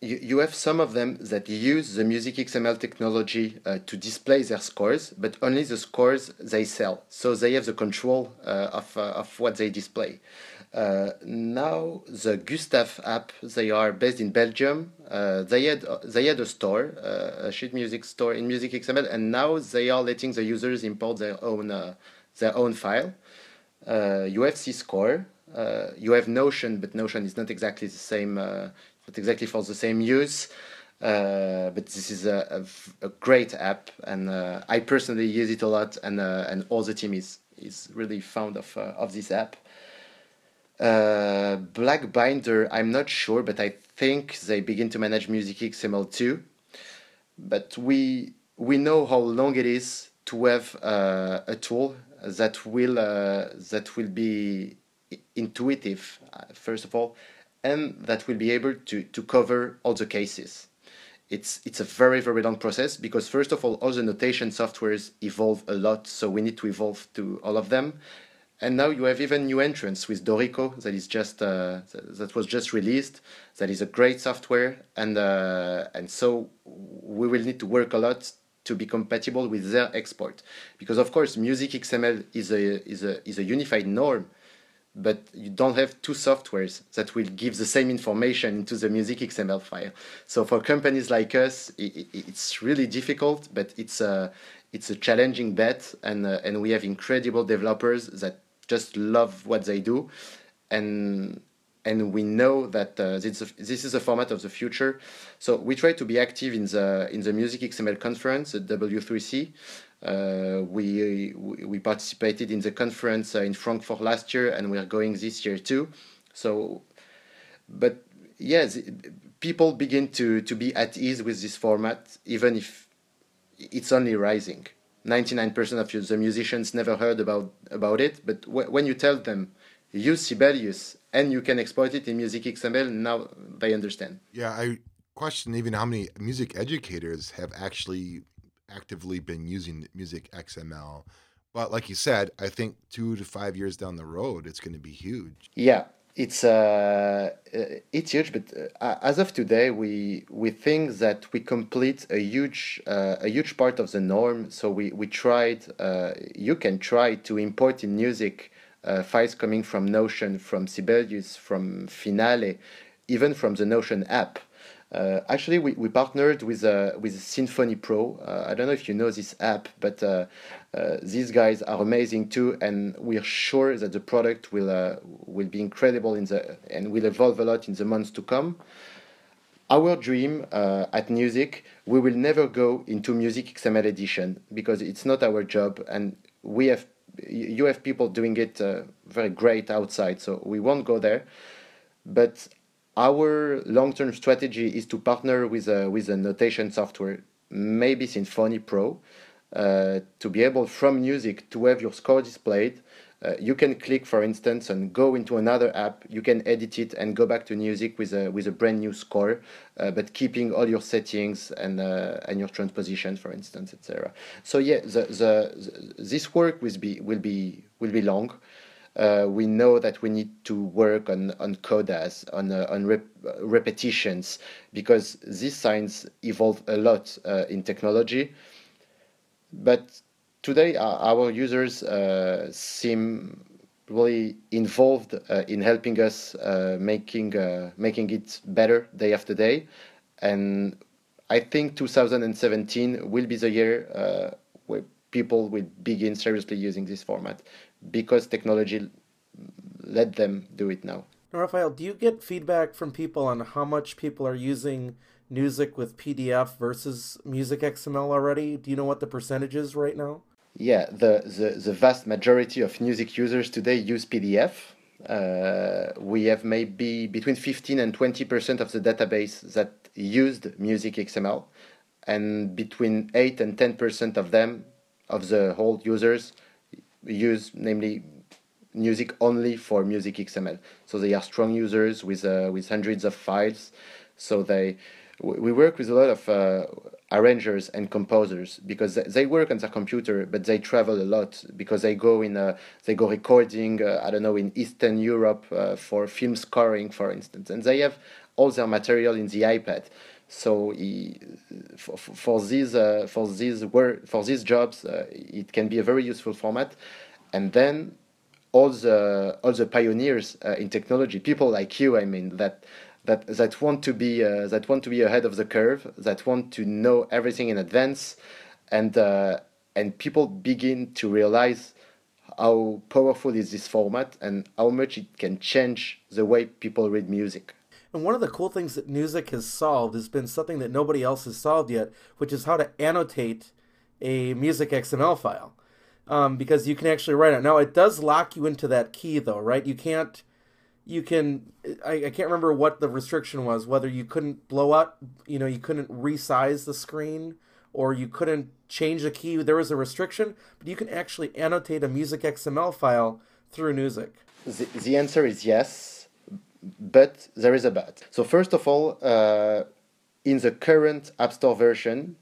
S3: you, you have some of them that use the music XML technology uh, to display their scores, but only the scores they sell. So they have the control uh, of, uh, of what they display. Uh, now the Gustav app, they are based in Belgium. Uh, they had they had a store, uh, a sheet music store in Music XML, and now they are letting the users import their own uh, their own file. Uh, you have SeeScore, uh, you have Notion, but Notion is not exactly the same, not exactly for the same use. but this is a, a, a, great app, and I personally use it a lot, and and all the team is is really fond of of this app. Uh, Black Binder, I'm not sure, but I think they begin to manage Music XML too. But we we know how long it is to have uh, a tool that will uh, that will be intuitive uh, first of all, and that will be able to to cover all the cases. It's it's a very very long process because first of all all the notation softwares evolve a lot, so we need to evolve to all of them and now you have even new entrants with Dorico that is just uh, that was just released. That is a great software, and uh, and so we will need to work a lot to be compatible with their export, because of course Music XML is a is a is a unified norm, but you don't have two softwares that will give the same information into the Music XML file. So for companies like us, it, it's really difficult, but it's a it's a challenging bet, and uh, and we have incredible developers that just love what they do, and and we know that uh, this, this is a format of the future. So we try to be active in the in the Music XML conference at W3C. Uh, we, we participated in the conference uh, in Frankfurt last year, and we are going this year too. So, but yes, people begin to to be at ease with this format, even if it's only rising. 99% of the musicians never heard about, about it, but when you tell them, use Sibelius and you can exploit it in Music XML, now they understand.
S2: Yeah, I question even how many music educators have actually actively been using Music XML But like you said, I think two to five years down the road, it's going to be huge.
S3: Yeah, it's uh, uh, it's huge, but uh, as of today, we we think that we complete a huge uh, a huge part of the norm. So we we tried. Uh, you can try to import in Newzik uh, files coming from Notion, from Sibelius, from Finale, even from the Notion app. Uh, actually, we, we partnered with uh, with Symphony Pro. Uh, I don't know if you know this app, but uh, uh, these guys are amazing too, and we're sure that the product will uh, will be incredible in the and will evolve a lot in the months to come. Our dream at Newzik, we will never go into Music XML edition because it's not our job, and we have you have people doing it very great outside, so we won't go there. But our long-term strategy is to partner with a, with a notation software, maybe Symphony Pro, uh, to be able from Newzik to have your score displayed. Uh, you can click, for instance, and go into another app. You can edit it and go back to Newzik with a with a brand new score, uh, but keeping all your settings and uh, and your transposition, for instance, etc. So yeah, the, the, the, this work will be will be will be long uh, we know that we need to work on, on codas, on, uh, on rep repetitions, because these signs evolve a lot uh, in technology. But today, our users uh, seem really involved uh, in helping us uh, making, making it better day after day. And I think 2017 will be the year where people will begin seriously using this format because technology let them do it now.
S1: Now, Raphael, do you get feedback from people on how much people are using Newzik with PDF versus Music XML already? Do you know what the percentage is right now?
S3: Yeah, the, the, the vast majority of Newzik users today use PDF. Uh, we have maybe between 15 and 20% of the database that used Music XML, and between 8 and 10% of them, of the whole users, use namely Newzik only for music XML. So they are strong users with uh, with hundreds of files. So they we work with a lot of uh, arrangers and composers because they work on their computer, but they travel a lot because they go in a, they go recording uh, I don't know in Eastern Europe uh, for film scoring, for instance, and they have all their material in the iPad. So he, for, for these uh, for these work for these jobs, uh, it can be a very useful format. And then all the all the pioneers uh, in technology, people like you, I mean that that that want to be uh, that want to be ahead of the curve, that want to know everything in advance, and uh, and people begin to realize how powerful is this format and how much it can change the way people read music.
S1: And one of the cool things that Newzik has solved has been something that nobody else has solved yet, which is how to annotate a music XML file. Um, because you can actually write it. Now it does lock you into that key though, right? You can't you can I, I can't remember what the restriction was, whether you couldn't blow up you know, you couldn't resize the screen or you couldn't change the key. There was a restriction, but you can actually annotate a music XML file through Newzik.
S3: The, the answer is yes but there is a but. So first of all, uh, in the current App Store version,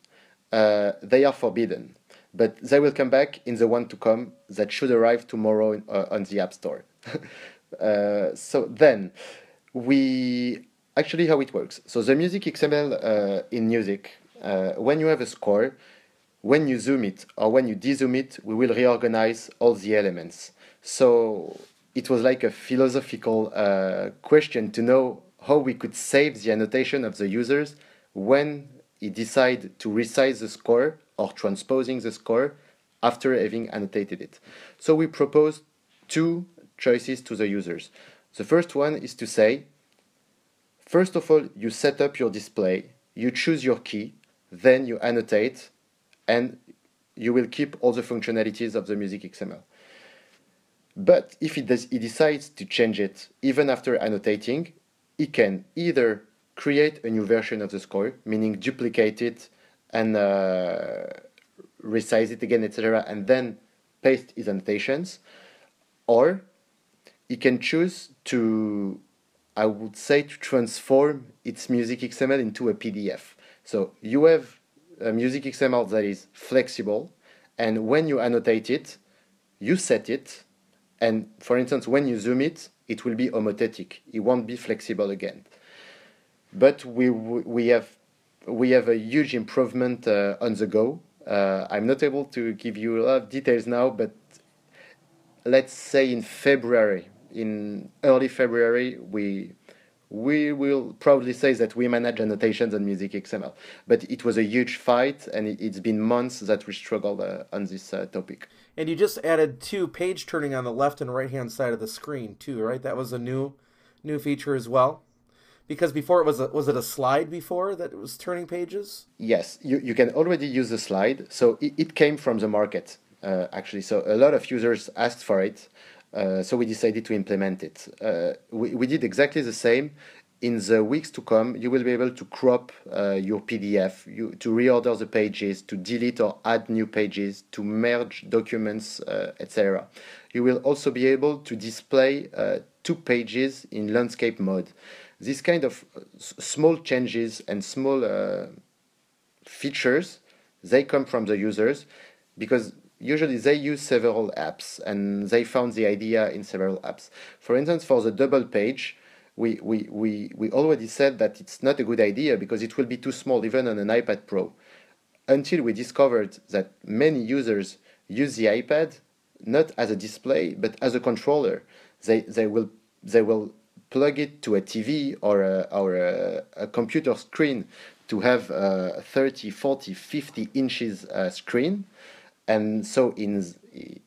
S3: uh, they are forbidden, but they will come back in the one to come that should arrive tomorrow in, uh, on the App Store. Uh, so then, we actually how it works. So the music XML uh, in Newzik, uh, when you have a score, when you zoom it or when you dezoom it, we will reorganize all the elements. So it was like a philosophical uh, question to know how we could save the annotation of the users when he decide to resize the score or transposing the score after having annotated it. So we proposed two choices to the users. The first one is to say, first of all, you set up your display, you choose your key, then you annotate, and you will keep all the functionalities of the music XML. But if he, does, he decides to change it even after annotating, he can either create a new version of the score, meaning duplicate it and uh, resize it again, etc., and then paste his annotations, or he can choose to, I would say, to transform its music XML into a PDF. So you have a music XML that is flexible, and when you annotate it, you set it, and for instance, when you zoom it, it will be homothetic. It won't be flexible again. But we we have we have a huge improvement uh, on the go. Uh, I'm not able to give you a lot of details now, but let's say in February, in early February, we we will probably say that we manage annotations on Music XML. But it was a huge fight, and it, has been months that we struggled uh, on this uh, topic.
S1: And you just added two page turning on the left and right hand side of the screen too, right? That was a new new feature as well. Because before it was a, was it a slide before that was turning pages?
S3: Yes, you, you can already use the slide. So it, it came from the market uh, actually. So a lot of users asked for it. Uh, so we decided to implement it. Uh, we, we did exactly the same. In the weeks to come, you will be able to crop uh, your PDF, you, to reorder the pages, to delete or add new pages, to merge documents, uh, etc. You will also be able to display uh, two pages in landscape mode. This kind of small changes and small features, they come from the users because usually they use several apps and they found the idea in several apps. For instance, for the double page, we, we, we, we already said that it's not a good idea because it will be too small even on an iPad Pro. Until we discovered that many users use the iPad not as a display but as a controller. They, they, will, they will plug it to a TV or a, or a, a computer screen to have a 30, 40, 50 inches uh, screen and so in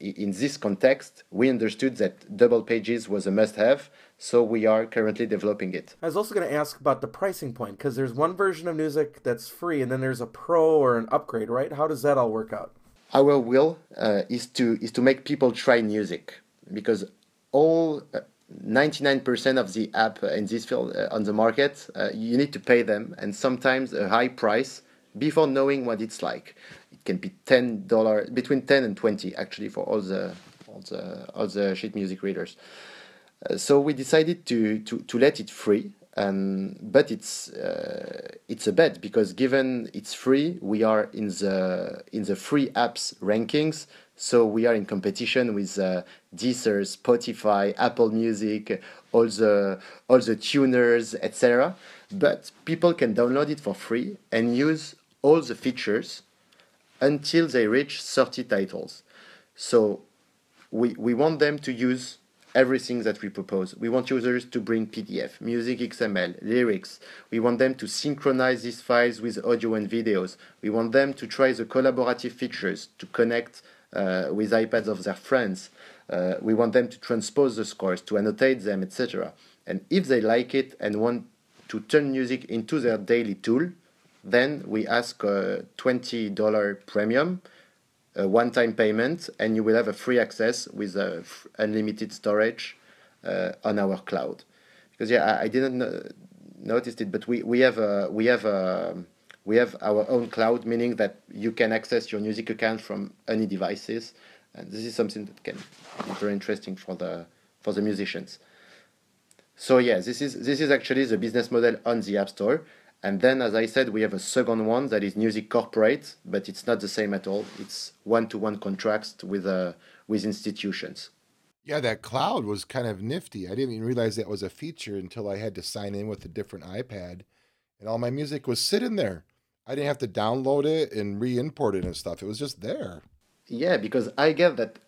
S3: in this context, we understood that double pages was a must-have. So we are currently developing it.
S1: I was also going to ask about the pricing point because there's one version of Newzik that's free, and then there's a pro or an upgrade, right? How does that all work out?
S3: Our will uh, is to is to make people try Newzik because all. Uh, 99% of the app in this field uh, on the market, uh, you need to pay them and sometimes a high price before knowing what it's like can be ten dollar between ten and twenty actually for all the all the all the sheet music readers. Uh, so we decided to, to to let it free, and but it's uh, it's a bet because given it's free, we are in the in the free apps rankings. So we are in competition with uh, Deezer, Spotify, Apple Music, all the all the tuners, etc. But people can download it for free and use all the features until they reach 30 titles. So we, we want them to use everything that we propose. We want users to bring PDF, music XML, lyrics. We want them to synchronize these files with audio and videos. We want them to try the collaborative features to connect uh, with iPads of their friends. Uh, we want them to transpose the scores, to annotate them, etc. And if they like it and want to turn Newzik into their daily tool, then we ask a $20 premium, a one-time payment, and you will have a free access with a unlimited storage uh, on our cloud. Because yeah, I, I didn't no notice it, but we, we have a, we have a, we have our own cloud, meaning that you can access your Newzik account from any devices, and this is something that can be very interesting for the for the musicians. So yeah, this is this is actually the business model on the App Store. And then, as I said, we have a second one that is Newzik Corporate, but it's not the same at all. It's one-to-one contracts with uh, with institutions.
S2: Yeah, that cloud was kind of nifty. I didn't even realize that was a feature until I had to sign in with a different iPad, and all my music was sitting there. I didn't have to download it and re-import it and stuff. It was just there.
S3: Yeah, because I get that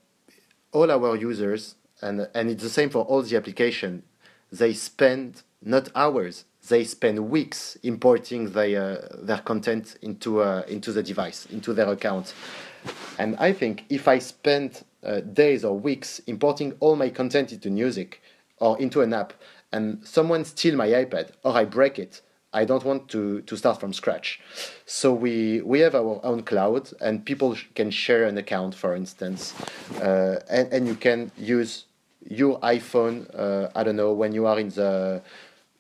S3: all our users, and and it's the same for all the application, they spend not hours they spend weeks importing their their content into uh, into the device, into their account. And I think if I spend uh, days or weeks importing all my content into Newzik or into an app, and someone steal my iPad or I break it, I don't want to, to start from scratch. So we, we have our own cloud, and people can share an account, for instance, uh, and, and you can use your iPhone, uh, I don't know, when you are in the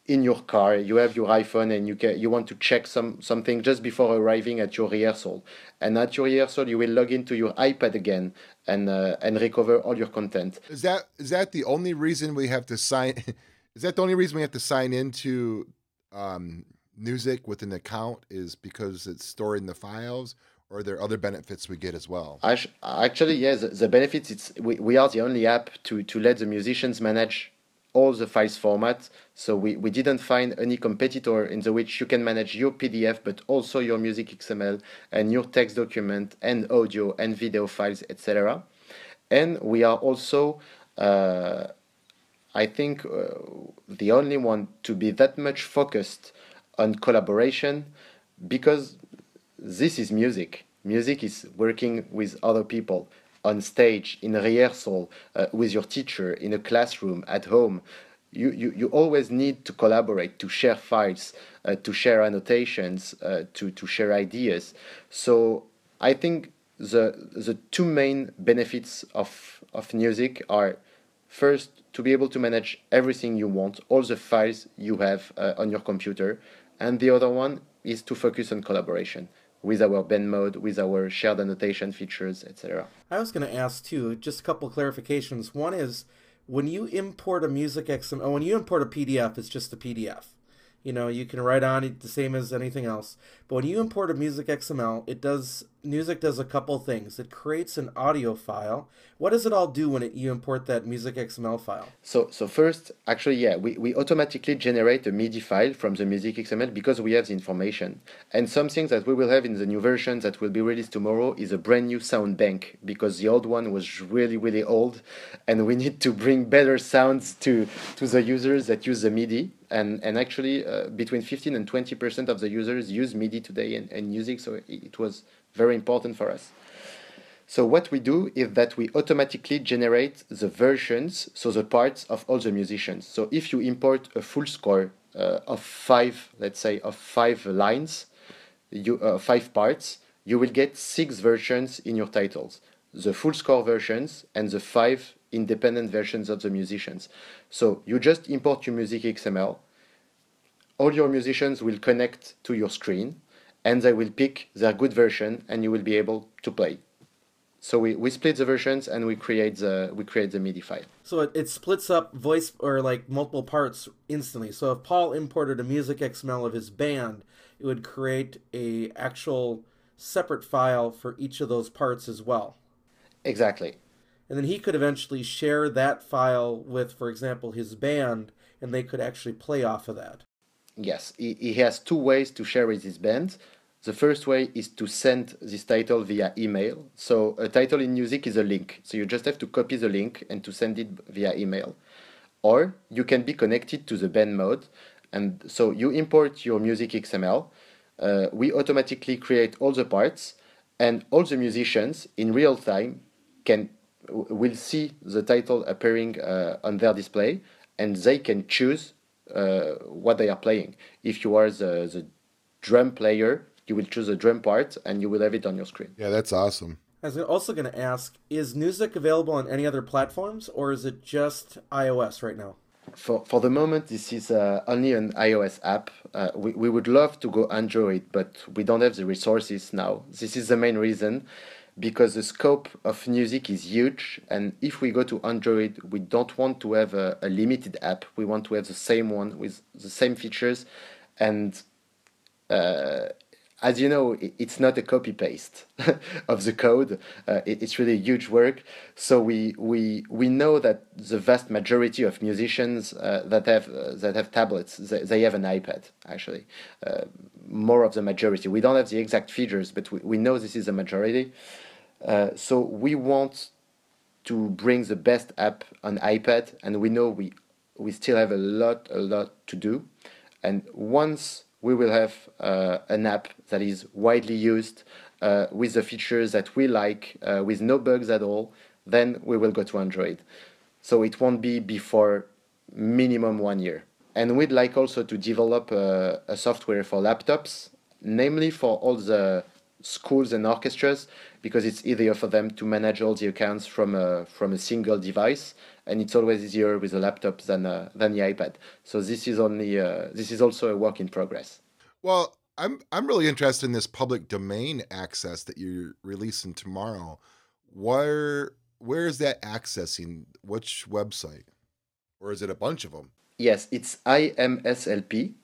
S3: in your car you have your iphone and you can you want to check some something just before arriving at your rehearsal. And at your rehearsal you will log into your ipad again and uh, and recover all your content.
S2: Is that is that the only reason we have to sign is that the only reason we have to sign into um, Newzik with an account is because it's storing the files? Or are there other benefits we get as well?
S3: Actually, yes, the, the benefits it's we, we are the only app to to let the musicians manage all the files formats. So we, we didn't find any competitor in the which you can manage your PDF, but also your music XML and your text document and audio and video files, etc. And we are also, uh, I think, uh, the only one to be that much focused on collaboration because this is music. Music is working with other people on stage, in rehearsal, uh, with your teacher, in a classroom, at home. You, you, you always need to collaborate, to share files, uh, to share annotations, uh, to, to share ideas. So I think the, the two main benefits of, of Newzik are first, to be able to manage everything you want, all the files you have uh, on your computer, and the other one is to focus on collaboration with our bend mode, with our shared annotation features, etc.
S1: I was going to ask too, just a couple clarifications. One is when you import a music XML, oh, when you import a PDF, it's just a PDF. You know, you can write on it the same as anything else. But when you import a music XML, it does Newzik does a couple things. It creates an audio file. What does it all do when it, you import that music XML file?
S3: So so first, actually, yeah, we, we automatically generate a MIDI file from the music XML because we have the information. And something that we will have in the new version that will be released tomorrow is a brand new sound bank because the old one was really really old, and we need to bring better sounds to to the users that use the MIDI. And and actually, uh, between 15 and 20 percent of the users use MIDI today and, and Newzik, so it, it was very important for us. So what we do is that we automatically generate the versions, so the parts of all the musicians. So if you import a full score uh, of five, let's say, of five lines, you uh, five parts, you will get six versions in your titles: the full score versions and the five independent versions of the musicians. So you just import your music XML. All your musicians will connect to your screen and they will pick their good version and you will be able to play. So we, we split the versions and we create the we create the MIDI file.
S1: So it, it splits up voice or like multiple parts instantly. So if Paul imported a music XML of his band, it would create a actual separate file for each of those parts as well.
S3: Exactly.
S1: And then he could eventually share that file with, for example, his band, and they could actually play off of that.
S3: Yes, he, he has two ways to share with his band. The first way is to send this title via email. So a title in Newzik is a link. So you just have to copy the link and to send it via email. Or you can be connected to the band mode. And so you import your music XML. Uh, we automatically create all the parts and all the musicians in real time can will see the title appearing uh, on their display and they can choose uh, what they are playing. If you are the, the drum player, you will choose a drum part and you will have it on your screen.
S2: Yeah, that's awesome.
S1: I was also going to ask Is Newzik available on any other platforms or is it just iOS right now?
S3: For, for the moment, this is uh, only an iOS app. Uh, we, we would love to go Android, but we don't have the resources now. This is the main reason because the scope of Newzik is huge and if we go to android we don't want to have a, a, limited app we want to have the same one with the same features and uh, as you know, it's not a copy paste of the code. Uh, it's really huge work. So we we we know that the vast majority of musicians uh, that have uh, that have tablets, they, they, have an iPad actually. Uh, more of the majority. We don't have the exact figures, but we, we know this is a majority. Uh, so we want to bring the best app on iPad, and we know we we still have a lot a lot to do. And once we will have uh, an app that is widely used uh, with the features that we like, uh, with no bugs at all, then we will go to Android. So it won't be before minimum one year. And we'd like also to develop a, a software for laptops, namely for all the schools and orchestras, because it's easier for them to manage all the accounts from a, from a single device and it's always easier with a laptop than uh, than the iPad. So this is only uh, this is also a work in progress.
S2: Well, I'm I'm really interested in this public domain access that you're releasing tomorrow. Where where is that accessing? Which website, or is it a bunch of them?
S3: Yes, it's IMSLP.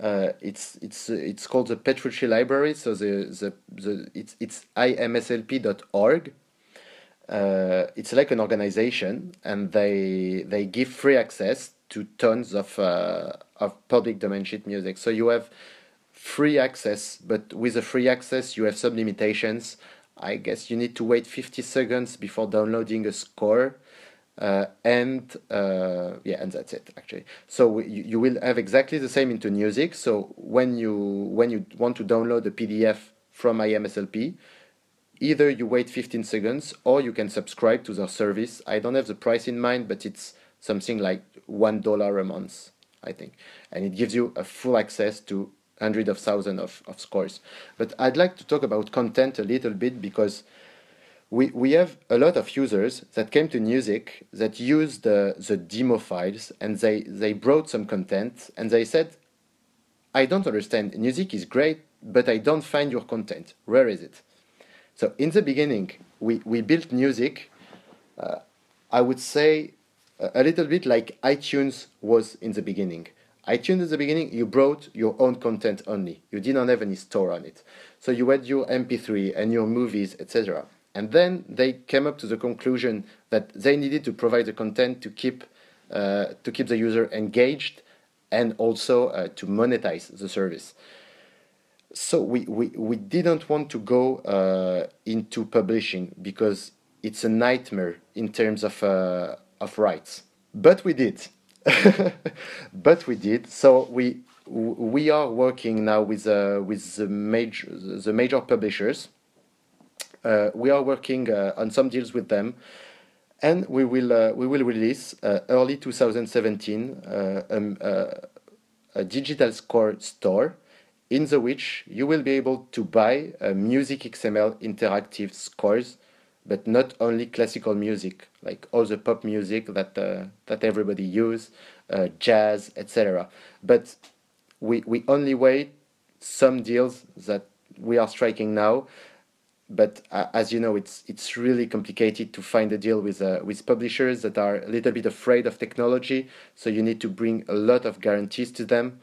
S3: Uh, it's it's uh, it's called the Petrucci Library. So the the, the it's it's imslp.org. Uh, it's like an organization, and they they give free access to tons of uh, of public domain sheet music. So you have free access, but with the free access, you have some limitations. I guess you need to wait 50 seconds before downloading a score. Uh, and uh, yeah, and that's it actually. So you, you will have exactly the same into Newzik. So when you when you want to download a PDF from IMSLP, either you wait 15 seconds or you can subscribe to their service. I don't have the price in mind, but it's something like one dollar a month, I think, and it gives you a full access to hundreds of thousands of, of scores. But I'd like to talk about content a little bit because we, we have a lot of users that came to Newzik that used the, the demo files and they, they brought some content and they said, I don't understand. Newzik is great, but I don't find your content. Where is it? So in the beginning, we, we built Newzik, uh, I would say a little bit like iTunes was in the beginning. iTunes in the beginning, you brought your own content only. You didn't have any store on it. So you had your MP3 and your movies, etc. And then they came up to the conclusion that they needed to provide the content to keep uh, to keep the user engaged and also uh, to monetize the service. So we, we, we didn't want to go uh, into publishing because it's a nightmare in terms of uh, of rights. But we did. but we did. So we we are working now with uh, with the major the major publishers we are working uh, on some deals with them, and we will uh, we will release early 2017 um, a digital score store in the which you will be able to buy Music XML interactive scores, but not only classical music, like all the pop music that uh, that everybody use, uh, jazz, etc. But we we only wait some deals that we are striking now but uh, as you know, it's it's really complicated to find a deal with uh, with publishers that are a little bit afraid of technology. So you need to bring a lot of guarantees to them,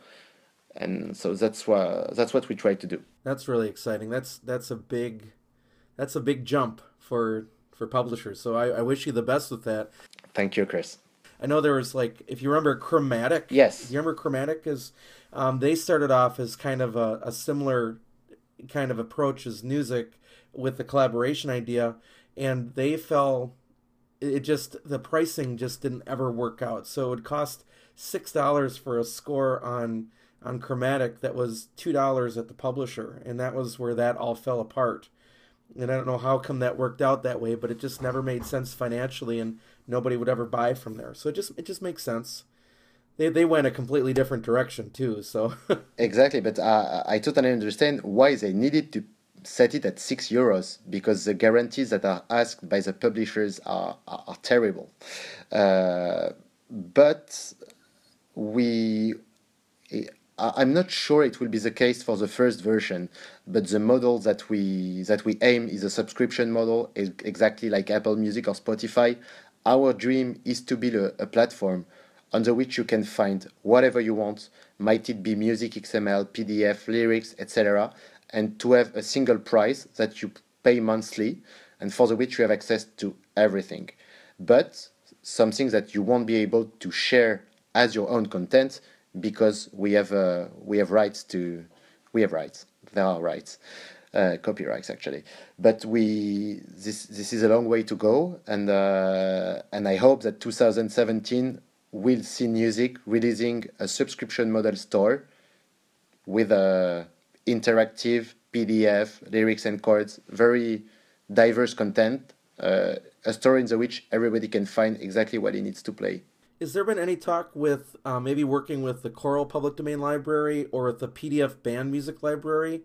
S3: and so that's what that's what we try to do.
S1: That's really exciting. That's that's a big that's a big jump for for publishers. So I, I wish you the best with that.
S3: Thank you, Chris.
S1: I know there was like if you remember Chromatik.
S3: Yes.
S1: You remember Chromatik is um, they started off as kind of a, a similar kind of approach as Newzik with the collaboration idea, and they fell. It just the pricing just didn't ever work out. So it would cost six dollars for a score on on Chromatik that was two dollars at the publisher, and that was where that all fell apart. And I don't know how come that worked out that way, but it just never made sense financially, and nobody would ever buy from there. So it just it just makes sense. They, they went a completely different direction too. So
S3: exactly, but uh, I totally understand why they needed to set it at six euros because the guarantees that are asked by the publishers are, are, are terrible. Uh, but we, I'm not sure it will be the case for the first version, but the model that we that we aim is a subscription model, exactly like Apple Music or Spotify. Our dream is to build a, a platform under which you can find whatever you want, might it be music, XML, PDF, lyrics, etc., and to have a single price that you pay monthly and for the which you have access to everything. But something that you won't be able to share as your own content because we have uh, we have rights to we have rights. There are rights. Uh, copyrights actually, but we this this is a long way to go, and uh, and I hope that 2017 will see Newzik releasing a subscription model store with a interactive PDF, lyrics and chords, very diverse content, uh, a story in the which everybody can find exactly what he needs to play.
S1: Has there been any talk with uh, maybe working with the Choral Public Domain Library or with the PDF Band Music Library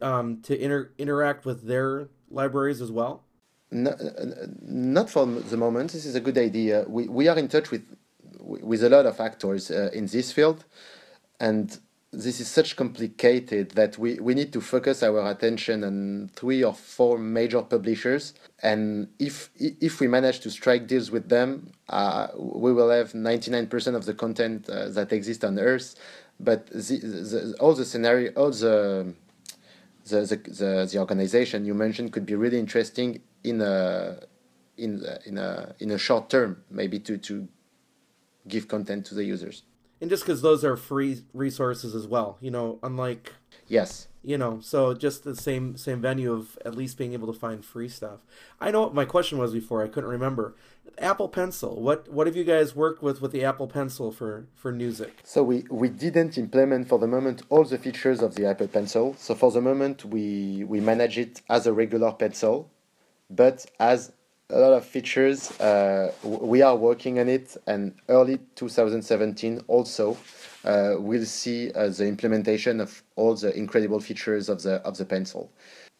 S1: um, to inter- interact with their libraries as well?
S3: No, not for the moment. This is a good idea. We, we are in touch with with a lot of actors uh, in this field, and this is such complicated that we, we need to focus our attention on three or four major publishers and if if we manage to strike deals with them uh, we will have 99% of the content uh, that exists on earth but the, the, all the scenario, all the the, the, the, the organization you mentioned could be really interesting in a in in a in a short term, maybe to to give content to the users.
S1: And just because those are free resources as well, you know, unlike
S3: yes,
S1: you know, so just the same same venue of at least being able to find free stuff. I know what my question was before. I couldn't remember. Apple Pencil. What what have you guys worked with with the Apple Pencil for for Newzik?
S3: So we we didn't implement for the moment all the features of the Apple Pencil. So for the moment we we manage it as a regular pencil, but as a lot of features, uh, we are working on it, and early 2017 also uh, we'll see uh, the implementation of all the incredible features of the of the pencil.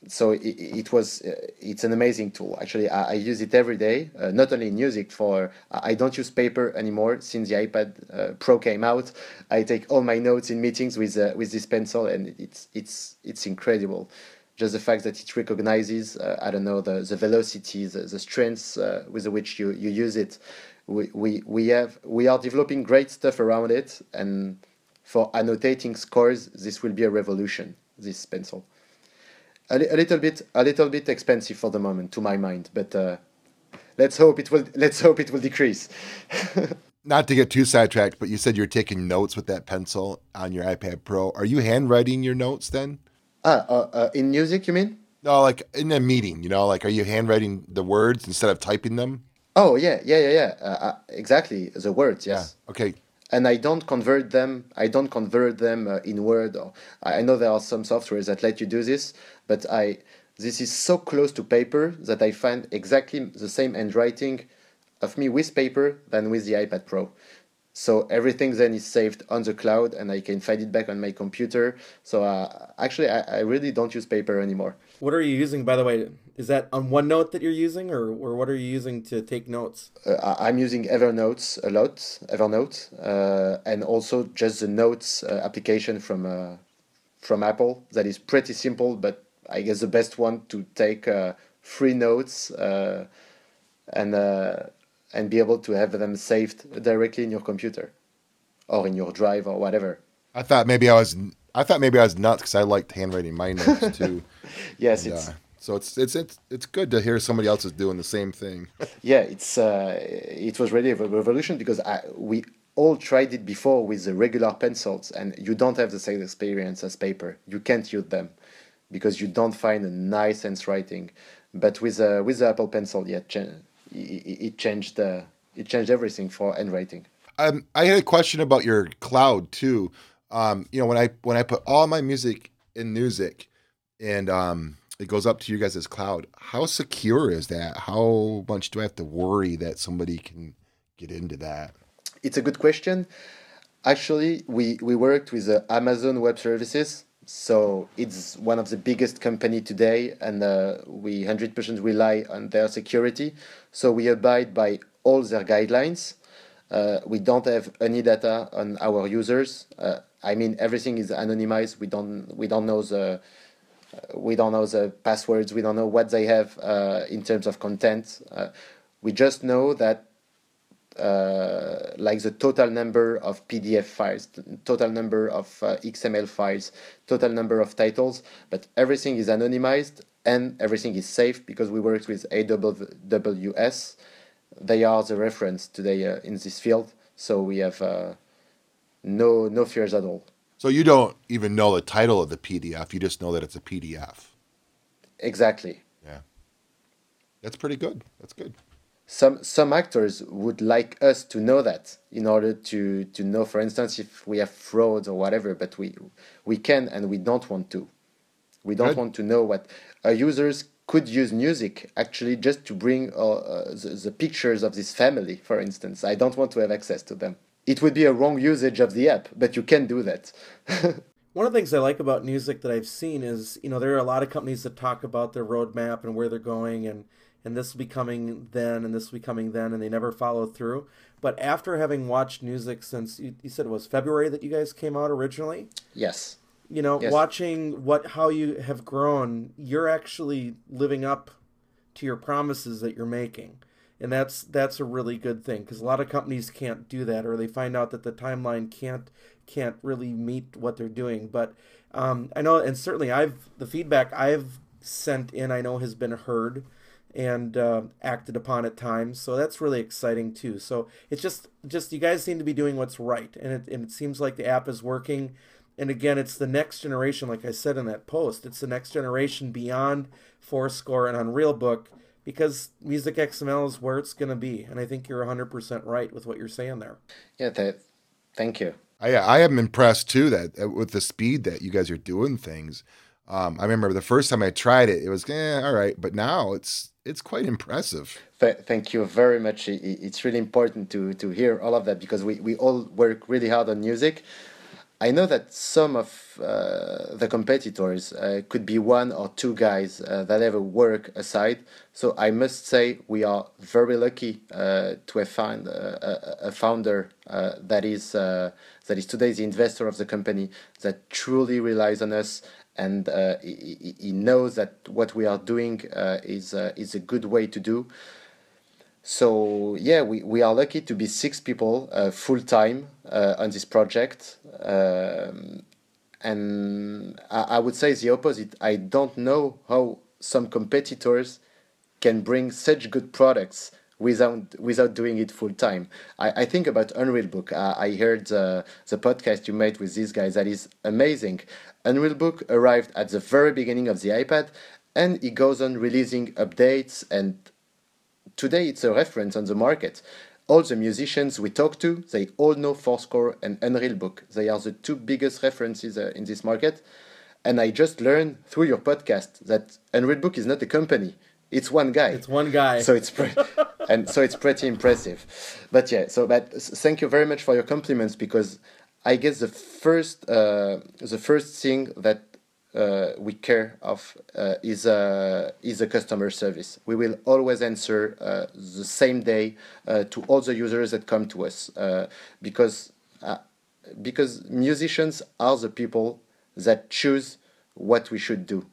S3: So it, it was uh, it's an amazing tool. Actually I, I use it every day uh, not only in Newzik for I don't use paper anymore since the iPad uh, Pro came out. I take all my notes in meetings with with this pencil and it's it's it's incredible just the fact that it recognizes uh, I don't know the the velocity the, the strengths uh, with which you you use it we, we we have we are developing great stuff around it and for annotating scores this will be a revolution this pencil a, a little bit a little bit expensive for the moment to my mind, but uh, let's hope it will let's hope it will decrease.
S2: Not to get too sidetracked, but you said you're taking notes with that pencil on your iPad Pro. Are you handwriting your notes then?
S3: Ah, uh, uh, in Newzik, you mean?
S2: No, like in a meeting. You know, like are you handwriting the words instead of typing them?
S3: Oh yeah, yeah, yeah, yeah. Uh, uh exactly the words. Yes.
S2: Yeah. Okay
S3: and I don't convert them. I don't convert them uh, in Word. Or I know there are some softwares that let you do this, but I this is so close to paper that I find exactly the same handwriting of me with paper than with the iPad Pro. So everything then is saved on the cloud, and I can find it back on my computer. So uh, actually, I, I really don't use paper anymore.
S1: What are you using, by the way? Is that on OneNote that you're using, or, or what are you using to take notes?
S3: Uh, I'm using Evernote a lot, Evernote, uh, and also just the Notes uh, application from uh, from Apple. That is pretty simple, but I guess the best one to take uh, free notes uh, and and be able to have them saved directly in your computer or in your drive or whatever.
S2: I thought maybe I was I thought maybe I was nuts because I liked handwriting my notes too.
S3: yes, and, it's uh,
S2: so it's it's it's it's good to hear somebody else is doing the same thing.
S3: yeah, it's uh, it was really a revolution because I, we all tried it before with the regular pencils, and you don't have the same experience as paper. You can't use them because you don't find a nice handwriting. But with uh, with the Apple Pencil, yeah, it, changed uh, it changed everything for handwriting.
S2: Um, I had a question about your cloud too um, you know, when I when I put all my music in Newzik, and um, it goes up to you guys' as cloud, how secure is that? How much do I have to worry that somebody can get into that?
S3: It's a good question. Actually, we we worked with uh, Amazon Web Services, so it's one of the biggest company today, and uh, we hundred percent rely on their security. So we abide by all their guidelines. Uh, we don't have any data on our users. Uh, I mean, everything is anonymized. We don't we don't know the we don't know the passwords. We don't know what they have uh, in terms of content. Uh, we just know that uh, like the total number of PDF files, total number of uh, XML files, total number of titles, but everything is anonymized and everything is safe because we worked with AWS. They are the reference today uh, in this field, so we have uh, no no fears at all.
S2: So you don't even know the title of the PDF. You just know that it's a PDF.
S3: Exactly.
S2: Yeah. That's pretty good. That's good.
S3: Some some actors would like us to know that in order to to know, for instance, if we have frauds or whatever. But we we can and we don't want to. We don't want to know what our users could use Newzik actually just to bring uh, uh, the, the pictures of this family, for instance. I don't want to have access to them it would be a wrong usage of the app, but you can do that.
S1: One of the things I like about Newzik that I've seen is, you know, there are a lot of companies that talk about their roadmap and where they're going and and this will be coming then and this will be coming then and they never follow through. But after having watched Newzik since you, you said it was February that you guys came out originally?
S3: Yes.
S1: You know, yes. watching what how you have grown, you're actually living up to your promises that you're making and that's that's a really good thing because a lot of companies can't do that or they find out that the timeline can't can't really meet what they're doing. But um, I know, and certainly I've the feedback I've sent in, I know has been heard and uh, acted upon at times. So that's really exciting too. So it's just just you guys seem to be doing what's right, and it and it seems like the app is working. And again, it's the next generation, like I said in that post. It's the next generation beyond forScore and unrealBook because Music XML is where it's going to be. And I think you're 100% right with what you're saying there.
S3: Yeah, that, thank you.
S2: I, I am impressed too that with the speed that you guys are doing things. Um, I remember the first time I tried it, it was eh, all right, but now it's it's quite impressive.
S3: Th- thank you very much. It's really important to to hear all of that because we, we all work really hard on Newzik. I know that some of uh, the competitors uh, could be one or two guys uh, that ever work aside. So I must say we are very lucky uh, to have found a, a founder uh, that is uh, that is today the investor of the company that truly relies on us and uh, he, he, knows that what we are doing uh, is uh, is a good way to do. So yeah, we, we are lucky to be six people uh, full time uh, on this project, um, and I, I would say the opposite. I don't know how some competitors can bring such good products without without doing it full time. I, I think about unrealBook. Uh, I heard uh, the podcast you made with these guys. That is amazing. unrealBook arrived at the very beginning of the iPad, and it goes on releasing updates. And today it's a reference on the market. All the musicians we talk to, they all know forScore and unrealBook. They are the two biggest references uh, in this market. And I just learned through your podcast that unrealBook is not a company it's one guy.
S1: It's one guy.
S3: So it's pre- and so it's pretty impressive. But yeah, so but thank you very much for your compliments because I guess the first uh, the first thing that uh, we care of uh, is uh, is a customer service. We will always answer uh, the same day uh, to all the users that come to us uh, because uh, because musicians are the people that choose what we should do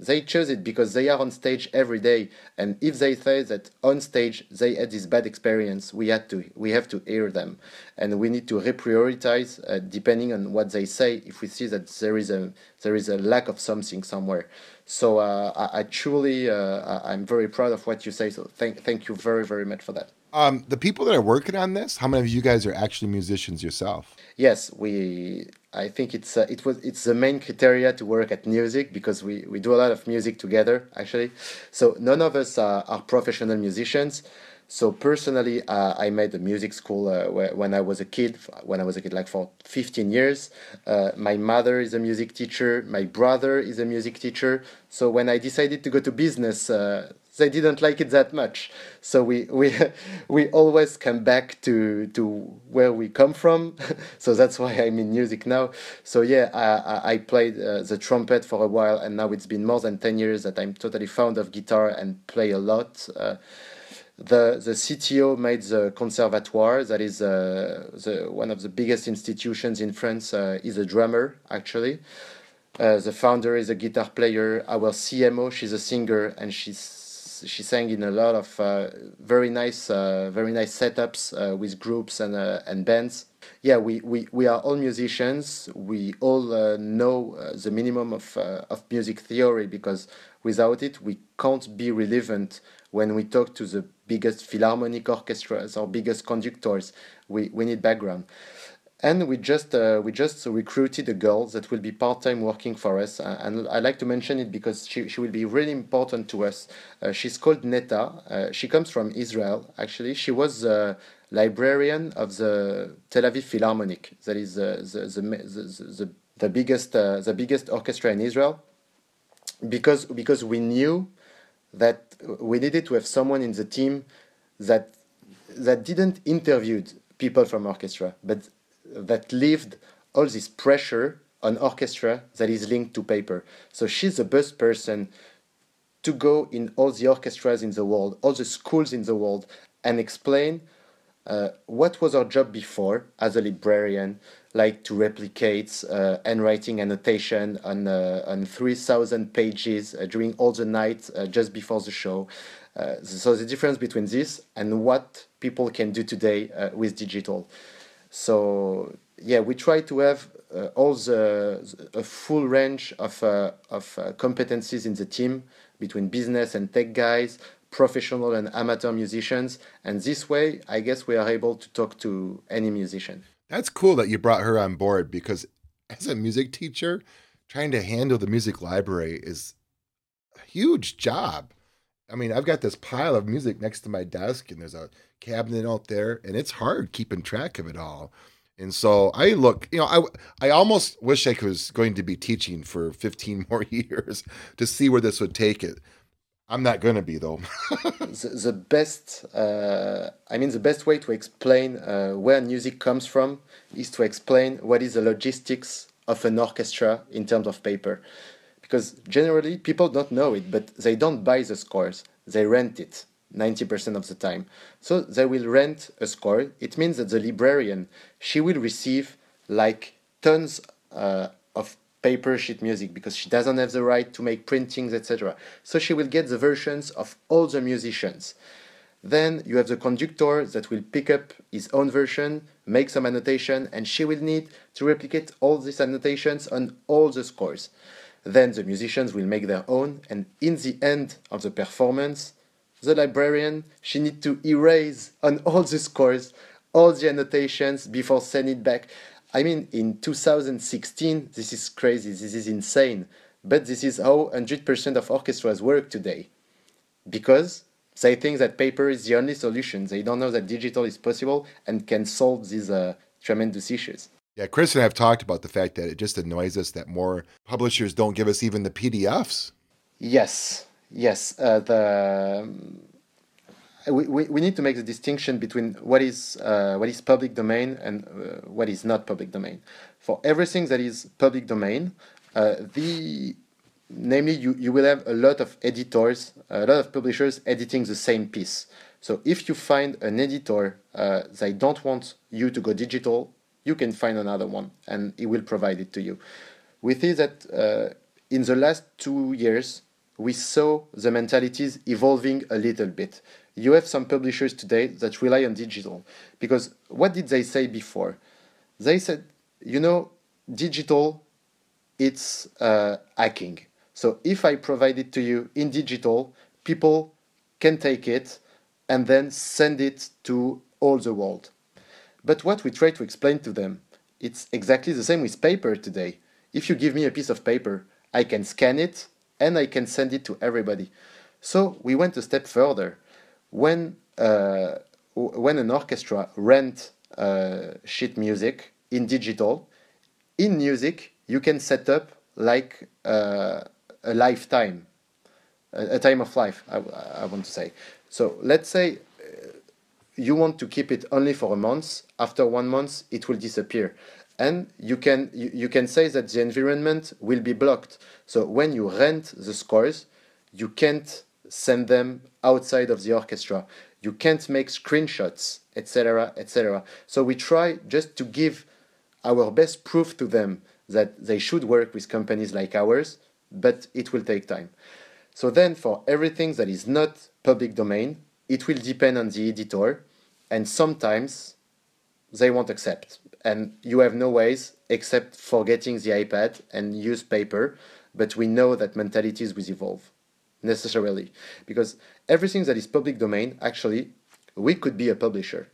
S3: they chose it because they are on stage every day, and if they say that on stage they had this bad experience, we had to we have to hear them, and we need to reprioritize uh, depending on what they say. If we see that there is a there is a lack of something somewhere, so uh, I, I, truly uh, I'm very proud of what you say. So thank thank you very very much for that.
S2: Um, the people that are working on this, how many of you guys are actually musicians yourself?
S3: Yes, we. I think it's uh, it was it's the main criteria to work at Newzik because we, we do a lot of music together actually. So none of us are, are professional musicians. So personally, uh, I made a music school uh, when I was a kid. When I was a kid, like for fifteen years. Uh, my mother is a music teacher. My brother is a music teacher. So when I decided to go to business, uh, they didn't like it that much. So we we we always come back to to where we come from. so that's why I'm in music now. So yeah, I I played uh, the trumpet for a while, and now it's been more than ten years that I'm totally fond of guitar and play a lot. Uh, the the CTO made the conservatoire that is uh, the one of the biggest institutions in France uh, is a drummer actually uh, the founder is a guitar player our CMO she's a singer and she's she sang in a lot of uh, very nice uh, very nice setups uh, with groups and and bands. Yeah we, we, we are all musicians. We all know the minimum of of music theory because without it we can't be relevant when we talk to the biggest philharmonic orchestras or biggest conductors. We, we need background and we just uh, we just recruited a girl that will be part-time working for us. Uh, and i like to mention it because she, she will be really important to us. Uh, she's called neta uh, she comes from israel actually. She was a librarian of the tel aviv philharmonic that is the the, the, the, the, the biggest uh, the biggest orchestra in israel because because we knew that we needed to have someone in the team that that didn't interviewed people from orchestra but that lived all this pressure on orchestra that is linked to paper. So she's the best person to go in all the orchestras in the world, all the schools in the world, and explain uh, what was our job before as a librarian, like to replicate uh, handwriting annotation on uh, on three thousand pages uh, during all the night uh, just before the show. Uh, so the difference between this and what people can do today with digital. So yeah, we try to have uh, all the a full range of uh, of uh, competencies in the team between business and tech guys, professional and amateur musicians, and this way, I guess we are able to talk to any musician.
S2: That's cool that you brought her on board because as a music teacher, trying to handle the music library is a huge job. I mean, I've got this pile of music next to my desk, and there's a cabinet out there, and it's hard keeping track of it all. And so I look, you know, I I almost wish I was going to be teaching for 15 more years to see where this would take it. I'm not going to be though.
S3: the, the, best, uh, I mean, the best way to explain uh, where Newzik comes from is to explain what is the logistics of an orchestra in terms of paper because generally people don't know it, but they don't buy the scores, they rent it 90% of the time. So they will rent a score. It means that the librarian, she will receive like tons uh, of paper sheet music because she doesn't have the right to make printings, etc. So she will get the versions of all the musicians. Then you have the conductor that will pick up his own version, make some annotation, and she will need to replicate all these annotations on all the scores. Then the musicians will make their own, and in the end of the performance, the librarian, she need to erase on all the scores all the annotations before sending it back. I mean, in 2016, this is crazy, this is insane. But this is how 100% of orchestras work today. Because they think that paper is the only solution. They don't know that digital is possible and can solve these uh, tremendous issues.
S2: Yeah, Chris and I have talked about the fact that it just annoys us that more publishers don't give us even the PDFs.
S3: Yes, yes. Uh, the um, we, we, we need to make the distinction between what is uh, what is public domain and uh, what is not public domain. For everything that is public domain, uh, the namely you, you will have a lot of editors, a lot of publishers editing the same piece. So if you find an editor uh, they don't want you to go digital you can find another one and it will provide it to you. We see that uh, in the last two years, we saw the mentalities evolving a little bit. You have some publishers today that rely on digital because what did they say before? They said, you know, digital, it's uh, hacking. So if I provide it to you in digital, people can take it and then send it to all the world. But what we try to explain to them, it's exactly the same with paper today. If you give me a piece of paper, I can scan it and I can send it to everybody. So we went a step further. When uh, when an orchestra rent uh, sheet music in digital, in Newzik you can set up like uh, a lifetime, a, a, time of life. I, I want to say. So let's say you want to keep it only for a month after one month it will disappear. And you can you, you can say that the environment will be blocked. So when you rent the scores you can't send them outside of the orchestra. You can't make screenshots etc etc so we try just to give our best proof to them that they should work with companies like ours but it will take time. So then for everything that is not public domain it will depend on the editor and sometimes they won't accept. And you have no ways except forgetting the ipad and use paper. But we know that mentalities will evolve necessarily. Because everything that is public domain actually we could be a publisher.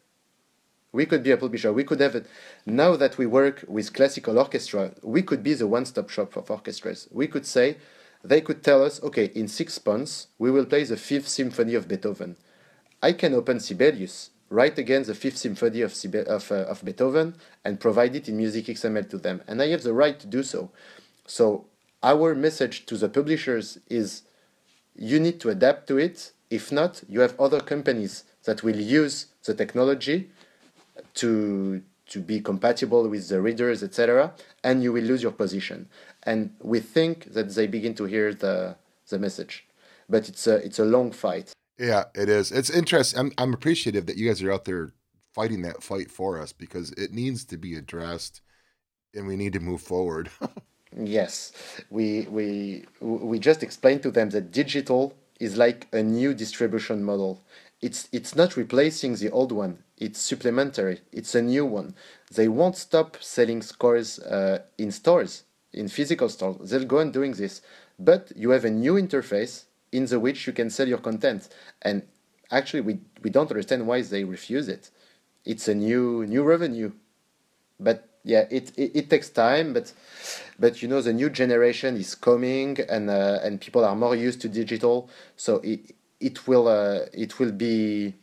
S3: We could be a publisher. We could have it. Now that we work with classical orchestra we could be the one-stop shop of orchestras. We could say they could tell us okay in six months we will play the fifth symphony of beethoven. I can open sibelius write again the Fifth Symphony of, of, uh, of Beethoven and provide it in Music XML to them. And I have the right to do so. So our message to the publishers is you need to adapt to it. If not, you have other companies that will use the technology to to be compatible with the readers, etc., and you will lose your position. And we think that they begin to hear the the message, but it's a it's a long fight.
S2: Yeah, it is. It's interesting. I'm I'm appreciative that you guys are out there fighting that fight for us because it needs to be addressed and we need to move forward.
S3: yes. We we we just explained to them that digital is like a new distribution model. it's it's not replacing the old one. It's supplementary. It's a new one. They won't stop selling scores uh, in stores, in physical stores. They'll go on doing this, but you have a new interface in the which you can sell your content. And actually, we we don't understand why they refuse it. It's a new new revenue, but yeah, it, it, it takes time, but but you know the new generation is coming, and uh, and people are more used to digital, so it it will uh, it will be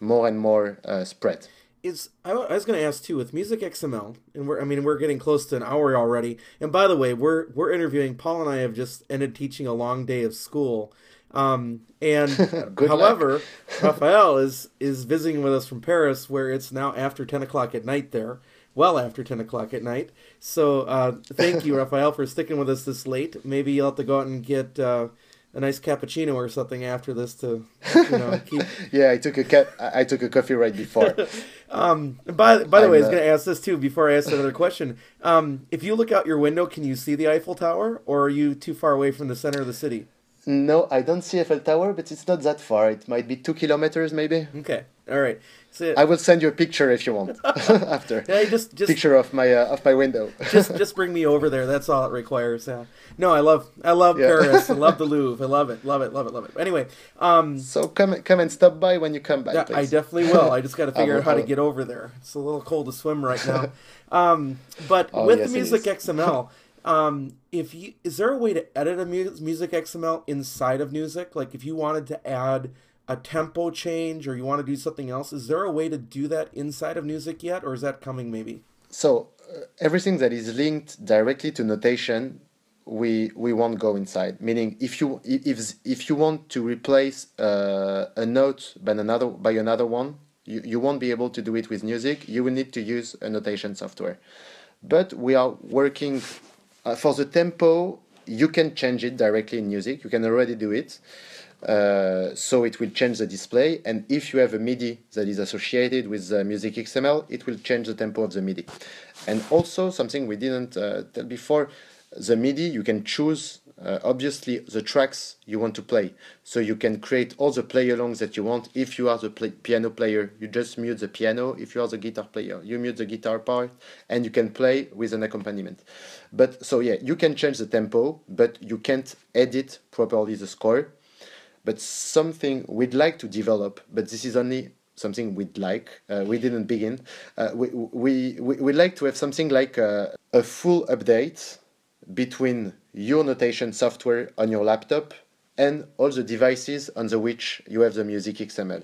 S3: more and more uh, spread.
S1: Is I, was going to ask too with Music XML, and we're I mean we're getting close to an hour already. And by the way, we're we're interviewing Paul and I have just ended teaching a long day of school. Um, and however, Raphael is is visiting with us from Paris, where it's now after ten o'clock at night there well after 10 o'clock at night. So uh, thank you, Raphael, for sticking with us this late. Maybe you'll have to go out and get uh, a nice cappuccino or something after this to, you know, keep.
S3: yeah, I took a ca- I took a coffee right before.
S1: um, by by the I'm, way, I was going to ask this too before I ask another question. Um, if you look out your window, can you see the Eiffel Tower, or are you too far away from the center of the city?
S3: No, I don't see Eiffel Tower, but it's not that far. It might be two kilometers, maybe.
S1: Okay, all right.
S3: So, I will send you a picture if you want after.
S1: Yeah, just just
S3: picture of my uh, of my window.
S1: just just bring me over there. That's all it requires. Yeah. No, I love I love yeah. Paris. I love the Louvre. I love it. Love it. Love it. Love it. Anyway, um,
S3: so come come and stop by when you come back.
S1: Yeah,
S3: please.
S1: I definitely will. I just got to figure out how to get over there. It's a little cold to swim right now. Um, but oh, with yes, Music XML, um, if you is there a way to edit a Music XML inside of Newzik? Like if you wanted to add a tempo change or you want to do something else, is there a way to do that inside of Newzik yet, or is that coming maybe?
S3: So uh, everything that is linked directly to notation, we we won't go inside. Meaning, if you if if you want to replace uh, a note by another by another one, you, you won't be able to do it with Newzik. You will need to use a notation software. But we are working uh, for the tempo. You can change it directly in Newzik. You can already do it. Uh, so it will change the display and if you have a MIDI that is associated with the Music XML it will change the tempo of the MIDI and also something we didn't uh, tell before the MIDI you can choose uh, obviously the tracks you want to play so you can create all the play alongs that you want if you are the play piano player you just mute the piano if you are the guitar player you mute the guitar part and you can play with an accompaniment but so yeah you can change the tempo but you can't edit properly the score but something we'd like to develop, but this is only something we'd like. Uh, we didn't begin. Uh, we, we, we, we'd like to have something like a, a full update between your notation software on your laptop and all the devices on the which you have the music XML.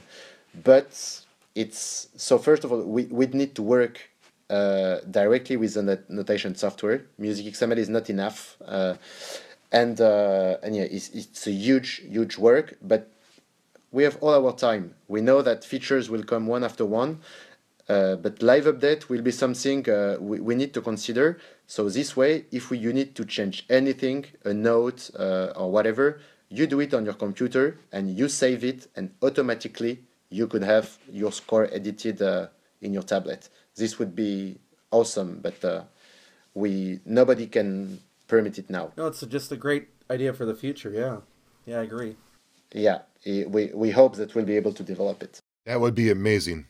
S3: But it's so first of all, we, we'd need to work uh, directly with the notation software. Music XML is not enough. Uh, and uh, and yeah, it's, it's a huge huge work, but we have all our time. We know that features will come one after one, uh, but live update will be something uh, we, we need to consider. So this way, if we, you need to change anything, a note uh, or whatever, you do it on your computer and you save it, and automatically you could have your score edited uh, in your tablet. This would be awesome, but uh, we nobody can permit it now.
S1: No, it's just a great idea for the future. Yeah, yeah, I agree.
S3: Yeah, we we hope that we'll be able to develop it.
S2: That would be amazing.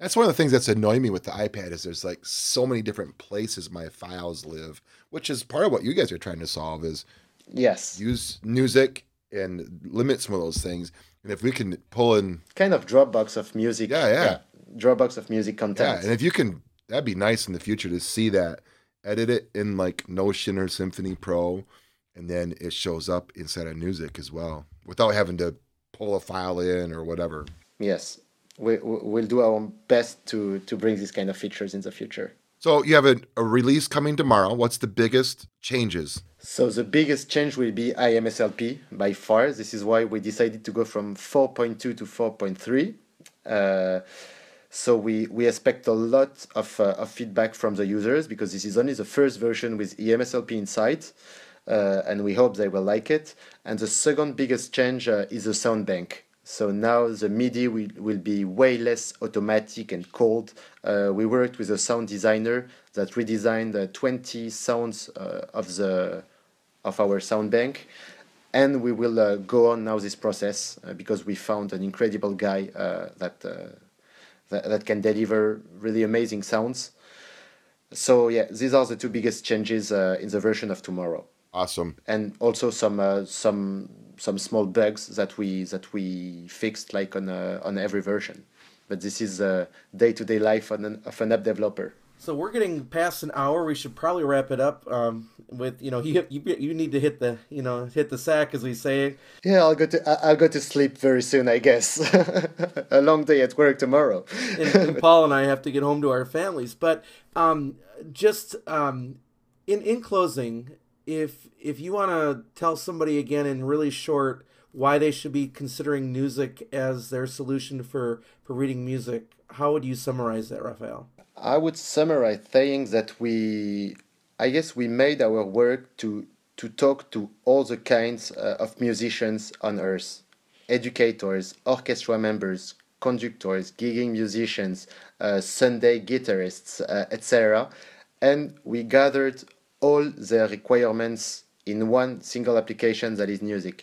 S2: That's one of the things that's annoying me with the iPad is there's like so many different places my files live, which is part of what you guys are trying to solve is
S3: yes
S2: use Newzik and limit some of those things. And if we can pull in
S3: kind of Dropbox of music,
S2: yeah, yeah, yeah
S3: Dropbox of music content.
S2: Yeah, and if you can, that'd be nice in the future to see that edit it in like Notion or Symphony Pro, and then it shows up inside of Newzik as well without having to pull a file in or whatever.
S3: Yes, we, we'll do our best to to bring these kind of features in the future.
S2: So you have a, a release coming tomorrow. What's the biggest changes?
S3: So the biggest change will be IMSLP by far. This is why we decided to go from 4.2 to 4.3. Uh, so we, we expect a lot of, uh, of feedback from the users because this is only the first version with IMSLP inside. Uh, and we hope they will like it. And the second biggest change uh, is the sound bank. So now the MIDI will, will be way less automatic and cold. Uh, we worked with a sound designer that redesigned uh, 20 sounds uh, of the of our sound bank, and we will uh, go on now this process uh, because we found an incredible guy uh, that, uh, that that can deliver really amazing sounds. So yeah, these are the two biggest changes uh, in the version of tomorrow.
S2: Awesome.
S3: And also some uh, some some small bugs that we that we fixed like on on every version. But this is a day to day life of an, of an app developer.
S1: So we're getting past an hour. We should probably wrap it up um, with you know you, you you need to hit the you know hit the sack as we say.
S3: Yeah, I'll go to I'll go to sleep very soon. I guess a long day at work tomorrow.
S1: and, and, Paul and I have to get home to our families. But um, just um, in in closing, if if you want to tell somebody again in really short why they should be considering Newzik as their solution for for reading music, how would you summarize that, Raphael?
S3: I would summarize saying that we, I guess, we made our work to to talk to all the kinds uh, of musicians on earth, educators, orchestra members, conductors, gigging musicians, uh, Sunday guitarists, uh, etc. And we gathered all their requirements in one single application that is Newzik.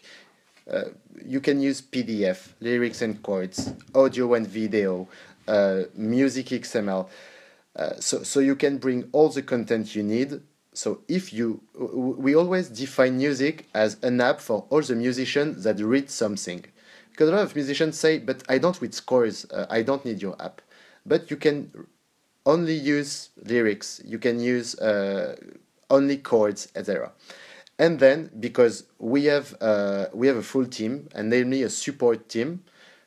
S3: Uh, you can use PDF, lyrics and chords, audio and video, uh, music XML. Uh, so, so you can bring all the content you need. So if you, we always define Newzik as an app for all the musicians that read something. Because a lot of musicians say, but I don't read scores, uh, I don't need your app. But you can only use lyrics, you can use uh, only chords, etc. And then because we have uh, we have a full team and namely a support team,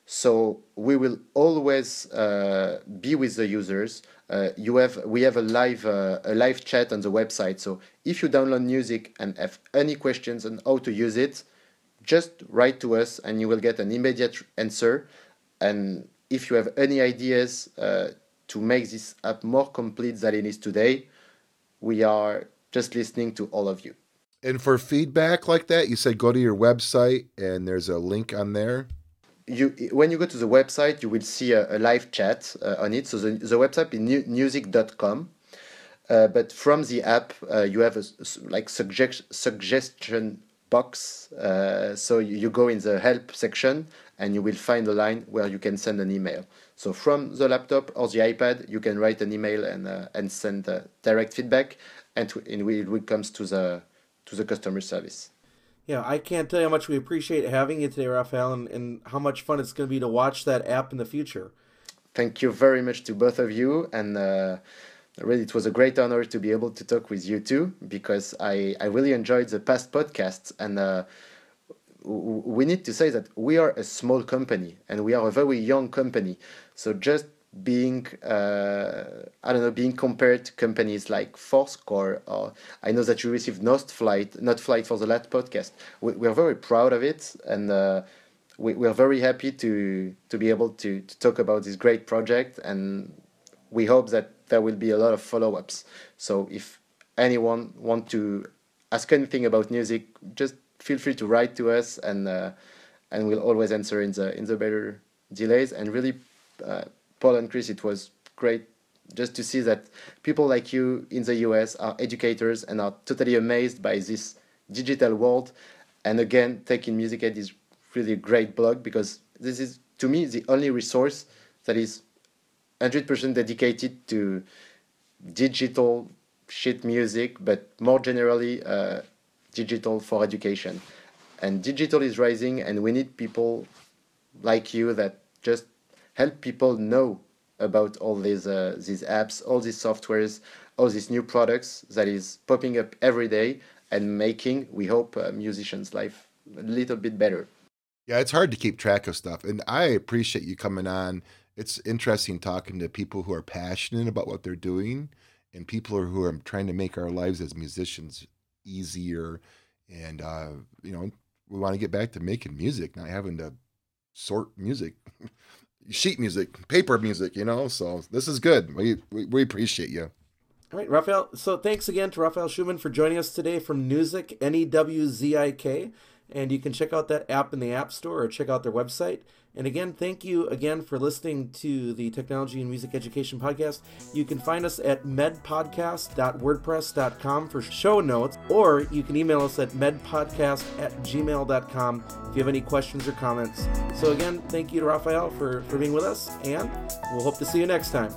S3: so we will always uh, be with the users uh, you have we have a live uh, a live chat on the website. So if you download Newzik and have any questions on how to use it, just write to us and you will get an immediate answer. And if you have any ideas uh, to make this app more complete than it is today, we are just listening to all of you.
S2: And for feedback like that, you said go to your website and there's a link on there
S3: you when you go to the website, you will see a, a live chat uh, on it. So the, the website is newzik.com. Uh, but from the app, uh, you have a like suggest, suggestion box. Uh, so you, you go in the help section and you will find a line where you can send an email. So from the laptop or the iPad, you can write an email and uh, and send uh, direct feedback, and, to, and it will comes to the to the customer service
S1: yeah, I can't tell you how much we appreciate having you today, Raphael, and, and how much fun it's going to be to watch that app in the future.
S3: Thank you very much to both of you, and uh, really, it was a great honor to be able to talk with you too, because I, I really enjoyed the past podcasts, and uh, we need to say that we are a small company, and we are a very young company, so just being uh, I don't know being compared to companies like forScore or I know that you received Nostflight Notflight for the last podcast. We, we are very proud of it and uh, we, we are very happy to to be able to, to talk about this great project and we hope that there will be a lot of follow-ups. So if anyone want to ask anything about Newzik, just feel free to write to us and uh, and we'll always answer in the in the better delays and really uh, Paul and Chris, it was great just to see that people like you in the US are educators and are totally amazed by this digital world. And again, Taking Music Ed is really a great blog because this is, to me, the only resource that is 100% dedicated to digital sheet music, but more generally, uh, digital for education. And digital is rising, and we need people like you that just help people know about all these uh, these apps, all these softwares, all these new products that is popping up every day and making, we hope, uh, musicians' life a little bit better.
S2: Yeah, it's hard to keep track of stuff, and I appreciate you coming on. It's interesting talking to people who are passionate about what they're doing, and people who are trying to make our lives as musicians easier. And uh, you know, we want to get back to making music, not having to sort music. sheet music, paper music, you know. So this is good. We, we, we appreciate you.
S1: All right, Raphael. So thanks again to Raphael Schumann for joining us today from Newzik, N E W Z I K. and you can check out that app in the App Store or check out their website. And again, thank you again for listening to the Technology and Music Education Podcast. You can find us at medpodcast.wordpress.com for show notes, or you can email us at medpodcast at gmail.com if you have any questions or comments. So again, thank you to Raphael for, for being with us, and we'll hope to see you next time.